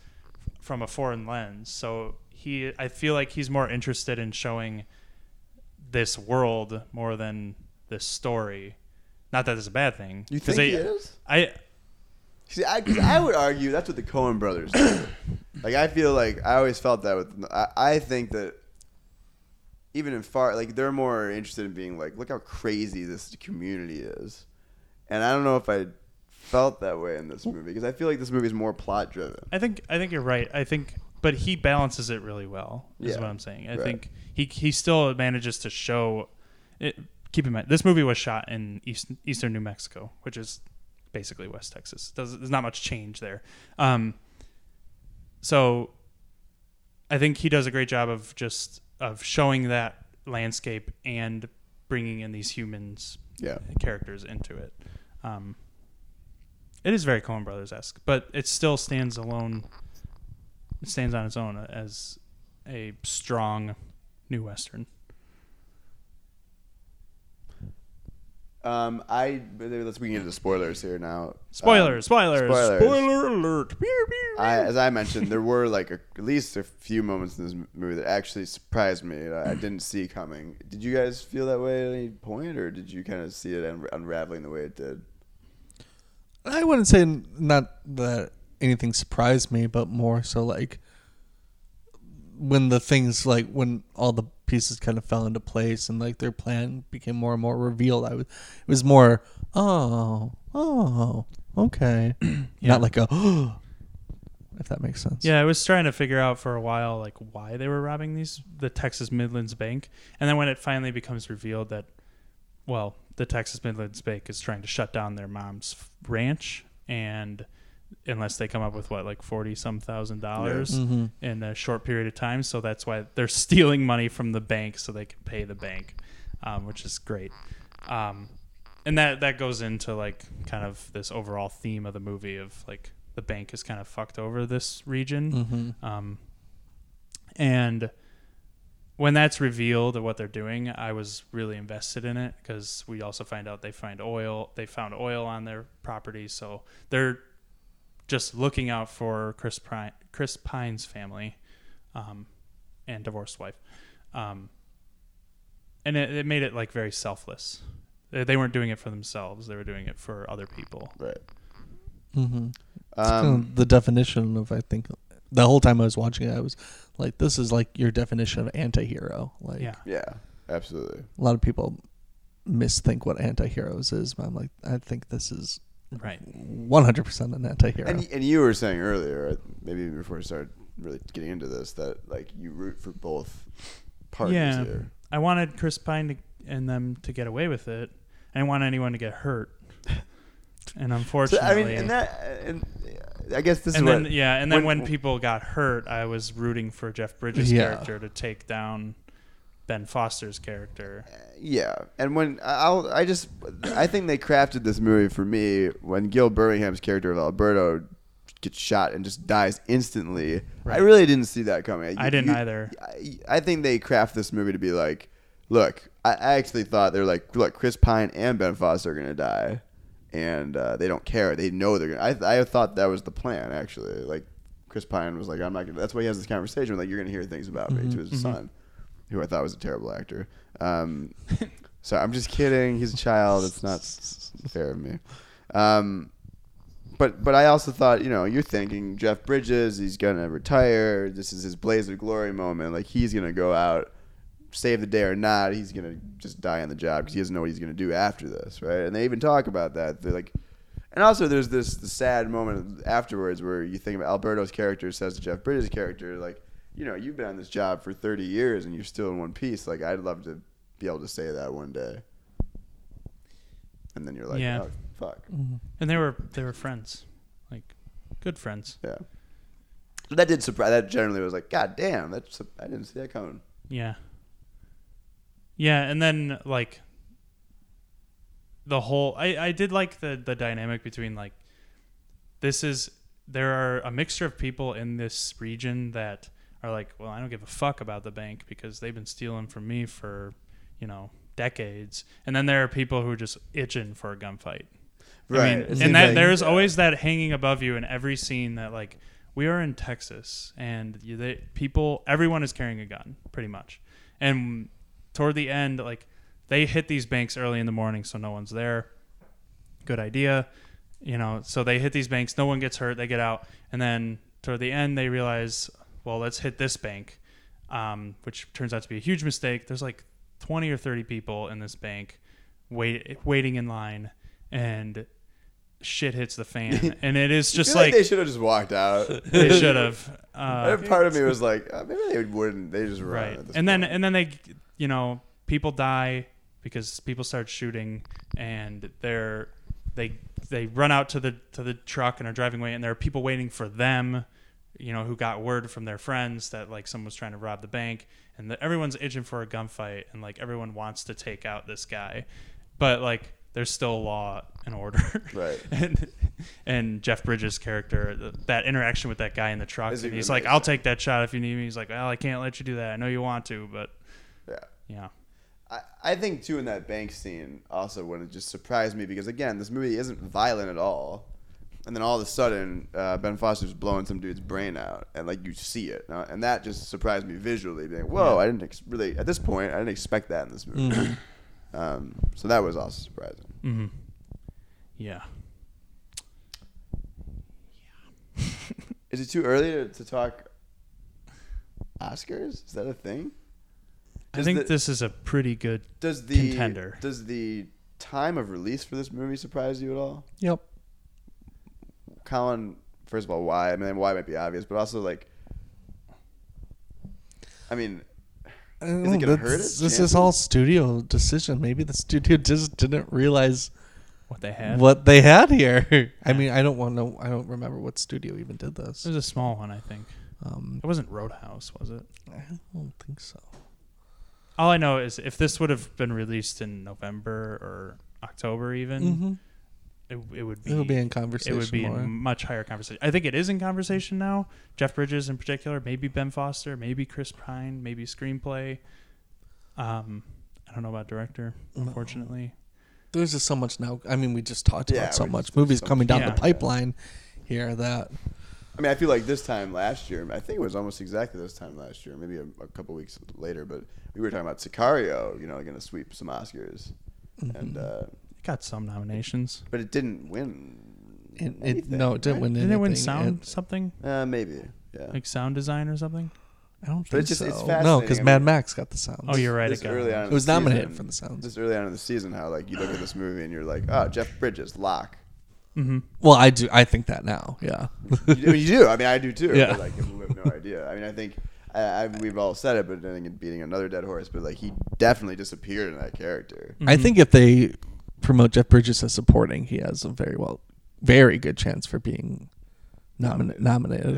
from a foreign lens. So he, I feel like he's more interested in showing this world more than this story. Not that it's a bad thing. You think they- he is? I See, I, 'cause I would argue that's what the Coen Brothers do. like, I feel like I always felt that with. I, I think that even in far, like they're more interested in being like, look how crazy this community is, and I don't know if I felt that way in this movie because I feel like this movie is more plot driven. I think I think you're right. I think, but he balances it really well. Is Yeah, what I'm saying. I right. think he he still manages to show. It, keep in mind, this movie was shot in east, eastern New Mexico, which is basically West Texas. Does, there's not much change there. Um, so, I think he does a great job of just of showing that landscape and bringing in these humans Yeah. characters into it. Um, it is very Coen Brothers esque, but it still stands alone. It stands on its own as a strong new western. Um, I let's we can get into spoilers here now. Spoilers, Um, spoilers, spoilers. spoiler alert. Pew, pew, pew. I, as I mentioned, there were like a, at least a few moments in this movie that actually surprised me. that I didn't see coming. Did you guys feel that way at any point, or did you kind of see it un- unraveling the way it did? I wouldn't say not that anything surprised me, but more so like when the things like when all the pieces kind of fell into place and like their plan became more and more revealed. I was it was more oh oh okay, not like a if that makes sense. Yeah, I was trying to figure out for a while like why they were robbing these the Texas Midlands Bank, and then when it finally becomes revealed that, well, the Texas Midlands Bank is trying to shut down their mom's ranch, and unless they come up with what like forty some thousand dollars Mhm. in a short period of time, so that's why they're stealing money from the bank so they can pay the bank. um, which is great. Um, and that that goes into like kind of this overall theme of the movie of like the bank is kind of fucked over this region. Um, and when that's revealed of what they're doing, I was really invested in it because we also find out they find oil. They found oil on their property, so they're just looking out for Chris Pine, Chris Pine's family, um, and divorced wife, um, and it, it made it like very selfless. They, they weren't doing it for themselves; they were doing it for other people. Right. Mm-hmm. Um, the definition of I think the whole time I was watching it, I was like, "This is like your definition of anti-hero." Like, Yeah, yeah, absolutely. a lot of people misthink what anti-heroes is, but I'm like, I think this is right. 100 percent an anti-hero. And and you were saying earlier, uh, maybe before we started really getting into this, that like you root for both parties Yeah. here. I wanted Chris Pine to, and them to get away with it. I didn't want anyone to get hurt. And So, unfortunately, I mean, and that, and I guess this and is then what, yeah, and then when- when, people got hurt, I was rooting for Jeff Bridges' Yeah. character to take down Ben Foster's character. Yeah, and when I'll, I just, I think they crafted this movie for me when Gil Birmingham's character of Alberto gets shot and just dies instantly. I really didn't see that coming. I didn't either. I, I think they craft this movie to be like, look, I, I actually thought they're like, look, Chris Pine and Ben Foster are gonna die, and uh, they don't care. They know they're gonna. I, I thought that was the plan actually. Like Chris Pine was like, I'm not gonna. That's why he has this conversation. Like you're gonna hear things about me to his son, who I thought was a terrible actor. Um, so I'm just kidding. He's a child. It's not fair of me. Um, but but I also thought, you know, you're thinking Jeff Bridges, he's gonna retire. This is his blaze of glory moment. Like he's gonna go out, save the day or not. He's gonna just die on the job because he doesn't know what he's gonna do after this, right? And they even talk about that. They're like, and also there's this the sad moment afterwards where you think of Alberto's character says to Jeff Bridges' character, like, you know, you've been on this job for 30 years and you're still in one piece. Like I'd love to be able to say that one day. And then you're like, Yeah. oh fuck. Mm-hmm. And they were they were friends, like good friends. Yeah. That did surprise. That generally was like, God damn, that's I didn't see that coming. Yeah. Yeah, and then like the whole I I did like the the dynamic between like this is there are a mixture of people in this region that are like, well, I don't give a fuck about the bank because they've been stealing from me for, you know, decades. And then there are people who are just itching for a gunfight. I Right. mean, and that like- there's yeah. always that hanging above you in every scene that like we are in Texas and you, they, people everyone is carrying a gun pretty much. And toward the end like they hit these banks early in the morning so no one's there. Good idea. You know, so they hit these banks, no one gets hurt, they get out and then toward the end they realize, well, let's hit this bank. Um, which turns out to be a huge mistake. There's like 20 or 30 people in this bank wait, waiting in line and shit hits the fan and it is just like, like they should have just walked out. they should have uh, part of me was like, uh, maybe they wouldn't. They just run. right and then and then they you know people die because people start shooting and they're they they run out to the to the truck and are driving away and there are people waiting for them you know who got word from their friends that like someone was trying to rob the bank and that everyone's itching for a gunfight and like everyone wants to take out this guy but like there's still law and order Right. and and Jeff Bridges' character th- that interaction with that guy in the truck Is and he's like. I'll take that shot if you need me he's like well I can't let you do that I know you want to but yeah. yeah I, I think too in that bank scene also when it just surprised me because again this movie isn't violent at all, and then all of a sudden uh, Ben Foster's blowing some dude's brain out and like you see it uh, and that just surprised me visually being whoa I didn't ex- really at this point I didn't expect that in this movie, um, so that was also surprising. mm-hmm. yeah Is it too early to, to talk Oscars? Is that a thing? I think the- this is a pretty good does the contender. Does the time of release for this movie surprise you at all? Yep. Colin, first of all, why? I mean, why might be obvious, but also like, I mean, Is it gonna hurt This, its this chances? is all studio decision. Maybe the studio just didn't realize what they had what they had here. I mean, I don't want to. I don't remember what studio even did this. it was a small one I think Um, it wasn't Roadhouse was it I don't think so. all I know is if this would have been released in November or October, even, it, it would be It'll be in conversation. it would be more. in much higher conversation. I think it is in conversation now. Jeff Bridges in particular, maybe Ben Foster, maybe Chris Pine, maybe screenplay. Um, I don't know about director, unfortunately. There's just so much now. I mean, we just talked Yeah, about so much movies so coming down Yeah. the pipeline here that I mean, I feel like this time last year, I think it was almost exactly this time last year, maybe a, a couple weeks later, but we were talking about Sicario, you know, going to sweep some Oscars. Mm-hmm. And, uh, It got some nominations. but it didn't win. it, it anything, no, it didn't right? win Didn't it win sound It- something Uh, maybe, yeah. like sound design or something? I don't But think it's just- so. it's no, because I Mad Max got the sounds. Oh, you're right. It got early on in It the was nominated season- for the sounds. This early on in the season, how like you look at this movie and you're like, oh, Jeff Bridges, lock. Mm-hmm. Well, I do. I think that now. Yeah. you, do- you do. I mean, I do too. Yeah. But, like, we have no idea. I mean, I think I, I, we've all said it, but I think it's beating another dead horse. But like, he definitely disappeared in that character. I think if they promote Jeff Bridges as supporting, he has a very well, very good chance for being nominated. nominated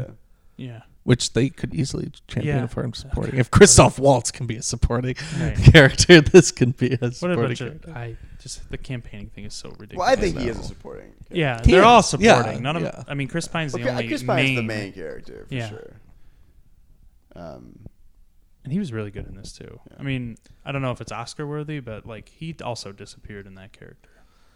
Yeah. Yeah. Which they could easily champion Yeah. for him supporting. If Christoph Waltz can be a supporting Right. character, this can be a What a supporting bunch character. of I just the campaigning thing is so ridiculous. Well, I think he is a supporting. character. Yeah, He they're all supporting. Yeah, None of yeah. I mean, Chris Pine's the only Chris Pine's main, the main character for Yeah. sure. Um, and he was really good in this too. Yeah. I mean, I don't know if it's Oscar worthy, but like he also disappeared in that character.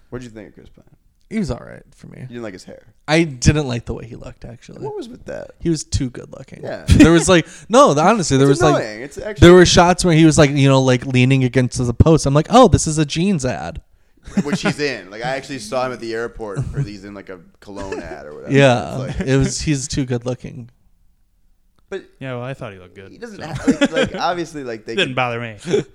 what did you think of Chris Pine? He was all right for me. You didn't like his hair. I didn't like the way he looked. Actually, What was with that? he was too good looking. Yeah. there was like no. Honestly, there it's was like it's actually there were shots where he was like you know like leaning against the post. I'm like, oh, this is a jeans ad. which he's in. Like I actually saw him at the airport, or he's in like a cologne ad or whatever. Yeah, like- it was. He's too good looking. But Yeah, well, I thought he looked good. he doesn't so. have, like, like obviously like they didn't could- bother me.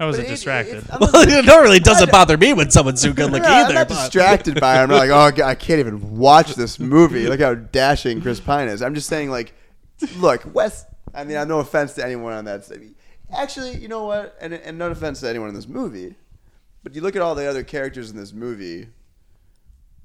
I wasn't it- distracted. it's- I'm Well, it normally doesn't bother me when someone's too good looking Yeah, I'm not distracted by it. I'm not like, oh, God, I can't even watch this movie. Look how dashing Chris Pine is. I'm just saying, like, look, Wes. I mean, no offense to anyone on that. side. Actually, you know what? And, and no offense to anyone in this movie, but you look at all the other characters in this movie.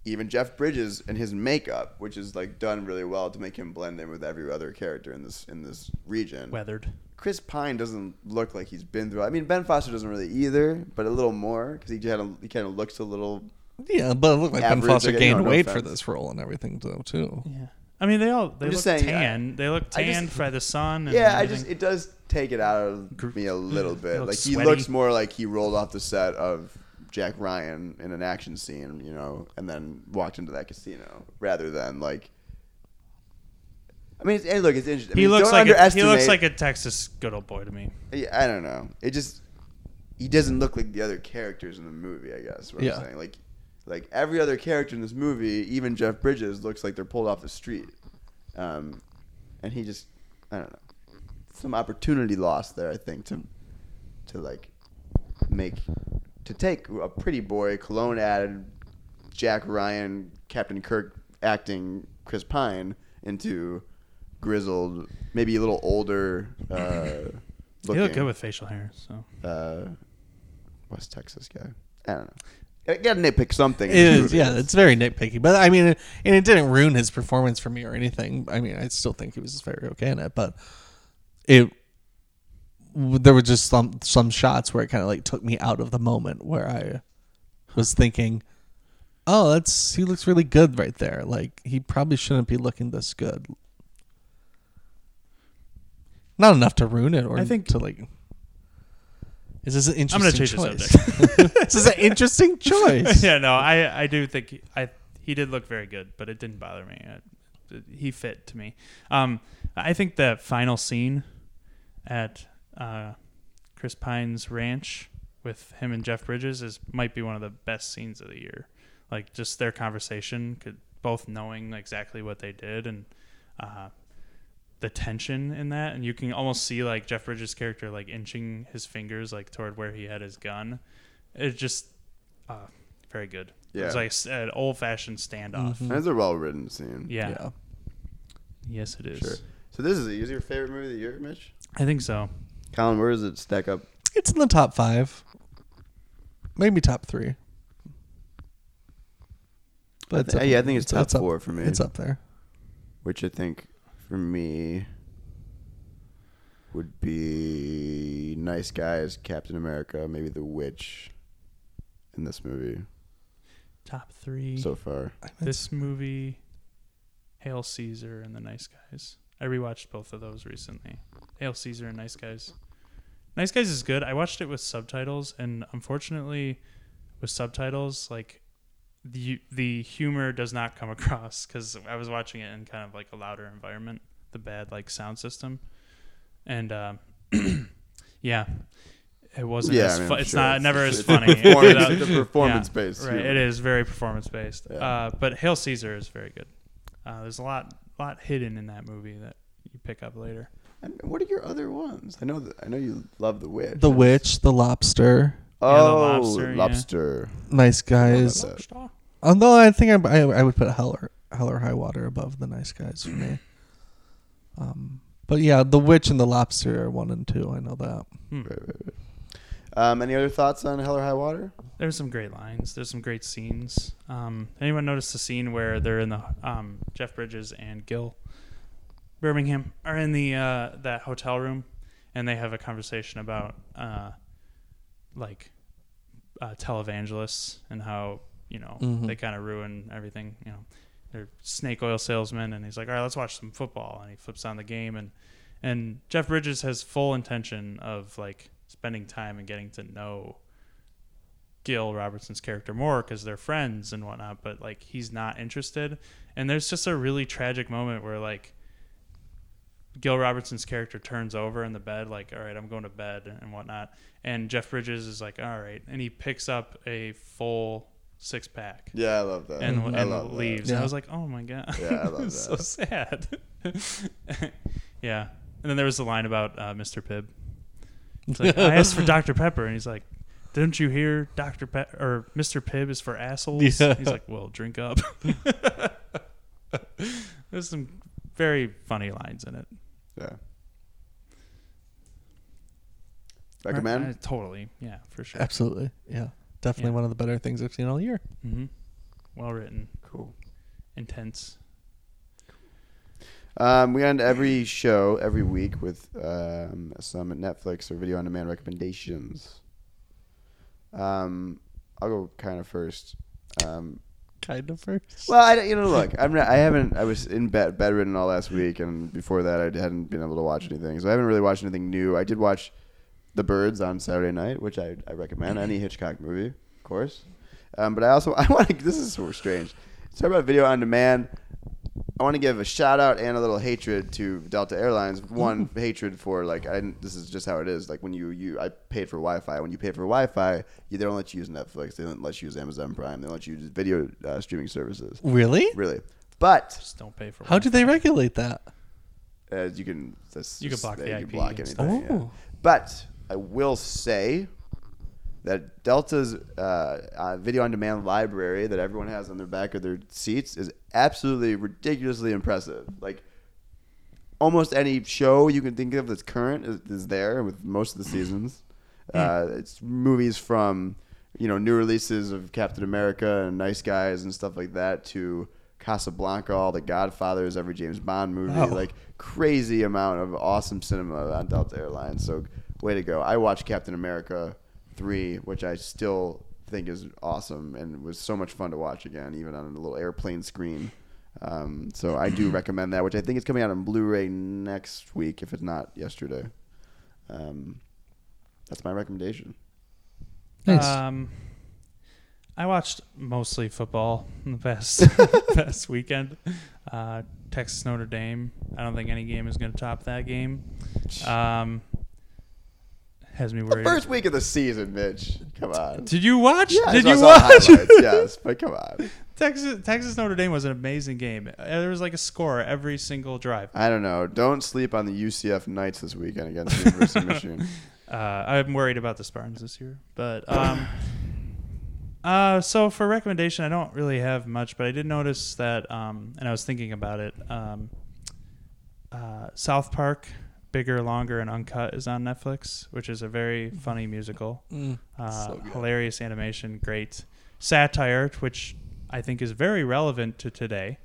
Even Jeff Bridges and his makeup, which is like done really well to make him blend in with every other character in this in this region. Weathered. Chris Pine doesn't look like he's been through. I mean, Ben Foster doesn't really either, but a little more because he kind of he kind of looks a little Yeah, but it looked like Ben Foster okay, gained no, no weight for this role and everything though too. Yeah. I mean, they all they I'm look saying, tan. they look I just- by the sun. And Yeah, I just it does take it out of me a little bit. looks Like he looks more like he rolled off the set of Jack Ryan in an action scene, you know, and then walked into that casino rather than like. I mean, it's, hey, look, it's interesting. I he mean, looks like a, he looks like a Texas good old boy to me. Yeah, I don't know. It just he doesn't look like the other characters in the movie. I guess. What Yeah. I'm saying, like, like every other character in this movie, even Jeff Bridges looks like they're pulled off the street, um, and he just, I don't know, some opportunity lost there. I think to, to like, make, to take a pretty boy cologne added Jack Ryan, Captain Kirk acting Chris Pine into grizzled, maybe a little older. Uh, He looked good with facial hair. So uh, West Texas guy. I don't know. I gotta nitpick something. in It is, yeah, it's very nitpicky, but I mean, and it didn't ruin his performance for me or anything. I mean, I still think he was very okay in it, but it there were just some some shots where it kind of like took me out of the moment where I was thinking, "Oh, that's he looks really good right there. Like he probably shouldn't be looking this good." Not enough to ruin it, or I think- to like. This is an I'm interesting gonna change choice. the subject. this is an interesting choice. yeah, no, I I do think he, I he did look very good, but it didn't bother me. I, he fit to me. Um, I think the final scene at uh, Chris Pine's ranch with him and Jeff Bridges is might be one of the best scenes of the year. Like just their conversation, could both knowing exactly what they did and uh, the tension in that, and you can almost see like Jeff Bridges' character like inching his fingers like toward where he had his gun. It's just uh, very good. It was Yeah. like an old fashioned standoff. And it's a well written scene. Yeah. yeah. Yes, it is. Sure. So this is is your favorite movie of the year, Mitch? I think so. Colin, where does it stack up? It's in the top five, maybe top three. I it's thi- up- yeah, I think it's top up- four for me. It's up there. Which I think for me would be Nice Guys, Captain America, maybe The Witch in this movie Top three. so far. this movie, Hail Caesar, and The Nice Guys. I rewatched both of those recently. Hail Caesar and Nice Guys. Nice Guys is good. I watched it with subtitles, and unfortunately, with subtitles, like the the humor does not come across because I was watching it in kind of like a louder environment, the bad like sound system, and um, yeah, it wasn't. Yeah, as I mean, fu- it's sure not it's- never it's- as funny. performance- without- it's a performance-based Right, humor. it is very performance based. Yeah. Uh, but Hail Caesar is very good. Uh, there's a lot lot hidden in that movie that you pick up later. And what are your other ones? I know that I know you love The Witch. The Witch, The Lobster, Oh, Yeah, The Lobster, yeah. Lobster. Nice Guys. that. Although I think I, I, I would put Hell or, Hell or High Water above The Nice Guys for me. Um, but yeah, The Witch and The Lobster are one and two. I know that. Right, right, right. Um, any other thoughts on Hell or High Water? There's some great lines. There's some great scenes. Um, anyone notice the scene where they're in the um, Jeff Bridges and Gil Birmingham are in the uh, that hotel room, and they have a conversation about uh, like uh, televangelists and how you know Mhm. they kind of ruin everything. You know, they're snake oil salesmen, and he's like, "All right, let's watch some football," and he flips on the game, and and Jeff Bridges has full intention of like spending time and getting to know Gil Robertson's character more because they're friends and whatnot, but like he's not interested. And there's just a really tragic moment where like Gil Robertson's character turns over in the bed, like, all right, I'm going to bed and whatnot. And Jeff Bridges is like, all right. And he picks up a full six pack Yeah, I love that. and, I and love that. leaves. And I was like, oh my God. Yeah, I love It's so sad. yeah. And then there was the line about uh, Mr. Pibb. It's like, I asked for Dr. Pepper, and he's like, "Didn't you hear Dr. Pe- or Mr. Pibb is for assholes?" Yeah. He's like, "Well, drink up." There's some very funny lines in it. Yeah. Recommend? Uh, totally, yeah, for sure. Absolutely. Yeah. Definitely Yeah. one of the better things I've seen all year. hmm Well written, Cool. intense. Um, we end every show every week with um, some Netflix or video on demand recommendations. Um, I'll go kind of first. Um, Kind of first. well, I, you know, look, I'm not, I haven't. I was in bed bedridden all last week, and before that, I hadn't been able to watch anything. So I haven't really watched anything new. I did watch The Birds on Saturday night, which I, I recommend. Any Hitchcock movie, of course. Um, but I also I want to. This is so strange. Talk about video on demand. I want to give a shout out and a little hatred to Delta Airlines. One hatred for like I didn't, this is just how it is. Like when you you I paid for Wi-Fi. When you pay for Wi-Fi, you, they don't let you use Netflix. They don't let you use Amazon Prime. They don't let you use video uh, streaming services. Really? Really, but Just don't pay for. How do they regulate that? uh, you can that's You can just- block the you IP block anything. stuff. yeah. Oh. But I will say that Delta's uh, uh, video on demand library that everyone has on their back of their seats is absolutely ridiculously impressive. Like almost any show you can think of that's current is, is there with most of the seasons. Uh, it's movies from you know new releases of Captain America and Nice Guys and stuff like that to Casablanca, all the Godfathers, every James Bond movie, Wow. like crazy amount of awesome cinema on Delta Airlines. So way to go! I watched Captain America three, which I still think is awesome and was so much fun to watch again, even on a little airplane screen. Um, so I do recommend that, which I think is coming out on Blu-ray next week, if it's not yesterday. Um, that's my recommendation. Nice. Um, I watched mostly football in the past past weekend. Uh, Texas Notre Dame. I don't think any game is going to top that game. Um, has me The worried. first week of the season, Mitch. Come on. Did you watch? Yeah, Did you watch? yes, but come on. Texas Texas Notre Dame was an amazing game. Uh, There was like a score every single drive. I don't know. Don't sleep on the UCF Knights this weekend against the University of Michigan. Uh, I'm worried about the Spartans this year, but um, uh, so for recommendation, I don't really have much, but I did notice that, um, and I was thinking about it. Um, uh, South Park, bigger, longer, and uncut is on Netflix, which is a very funny musical. Mm. Uh, So hilarious animation, great satire, which I think is very relevant to today.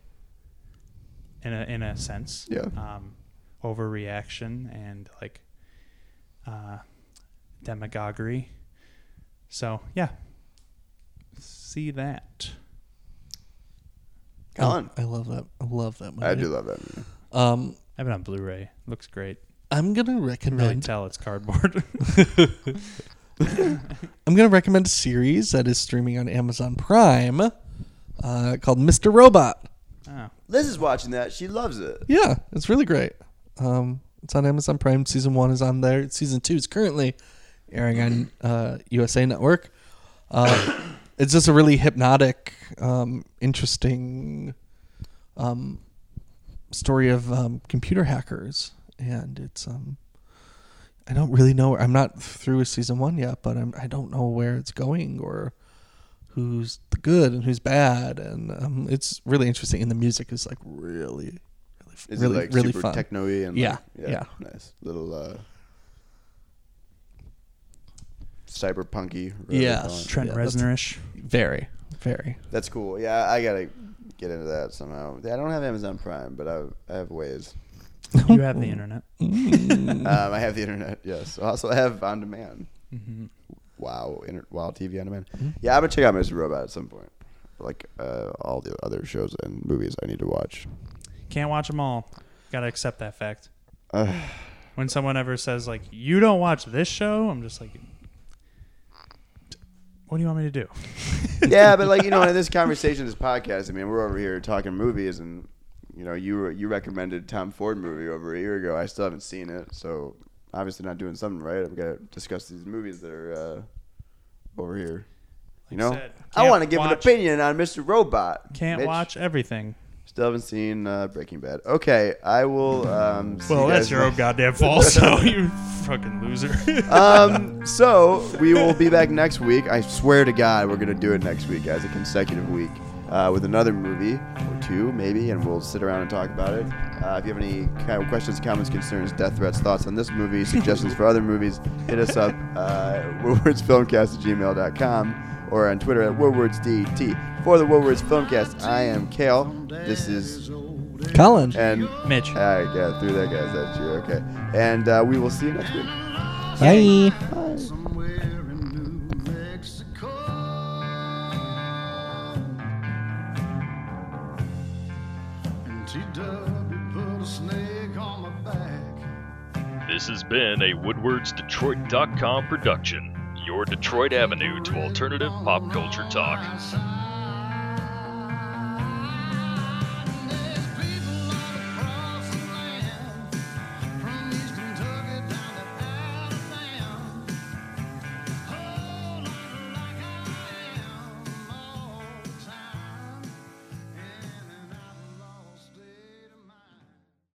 In a in a sense, Yeah. Um, overreaction and like, uh, demagoguery. So yeah, see that. Colin. I love that. I love that movie. I do love that movie. Um, I have it on Blu-ray. Looks great. I'm gonna You can really recommend. tell it's cardboard. I'm gonna recommend a series that is streaming on Amazon Prime, uh, called Mr. Robot. oh. Liz is watching that. She loves it. Yeah, it's really great. Um, it's on Amazon Prime. Season one is on there. Season two is currently airing on uh, USA Network. Uh, it's just a really hypnotic, um, interesting um, story of um, computer hackers, and it's um, I don't really know. I'm not through with season one yet, but I'm I don't know where it's going or who's the good and who's bad, and um, it's really interesting. And the music is like really, really, Is really, it like really super fun. techno-y and Yeah, like, yeah. nice little uh, cyberpunky. whatever Yeah. they. Trent Yeah, Reznor-ish. Very, very. That's cool. Yeah, I gotta get into that somehow. I don't have Amazon Prime, but I, I have ways. You have the internet. um, I have the internet. Yes. Also, I have on demand. Mm-hmm. Wow, inter- wow, TV on demand. Yeah, I'm gonna check out Mr. Robot at some point. Like uh, all the other shows and movies I need to watch. Can't watch them all. Got to accept that fact. Uh, When someone ever says like, "You don't watch this show," I'm just like, "What do you want me to do?" yeah, but like you know, in this conversation, this podcast, I mean, we're over here talking movies, and you know, you were, you recommended Tom Ford movie over a year ago. I still haven't seen it, so obviously not doing something right. I've got to discuss these movies that are uh, over here. You know, said, I want to give an opinion on Mr. Robot. Can't Mitch. watch everything. Still haven't seen uh, Breaking Bad. Okay, I will. Um, see Well, that's your own goddamn fault. So you fucking loser. um, so we will be back next week. I swear to God, we're gonna do it next week as a consecutive week uh, with another movie or two, maybe, and we'll sit around and talk about it. Uh, if you have any kind of questions, comments, concerns, death threats, thoughts on this movie, suggestions for other movies, hit us up uh, woodwardsfilmcast at gmail.com or on Twitter at woodwardsdt. For the Woodwards Filmcast, I am Kale. This is Colin. and Mitch. I got through that, guys. That's you. Okay, and uh, we will see you next week. Bye. somewhere This has been a WoodwardsDetroit.com production, your Detroit avenue to alternative pop culture talk.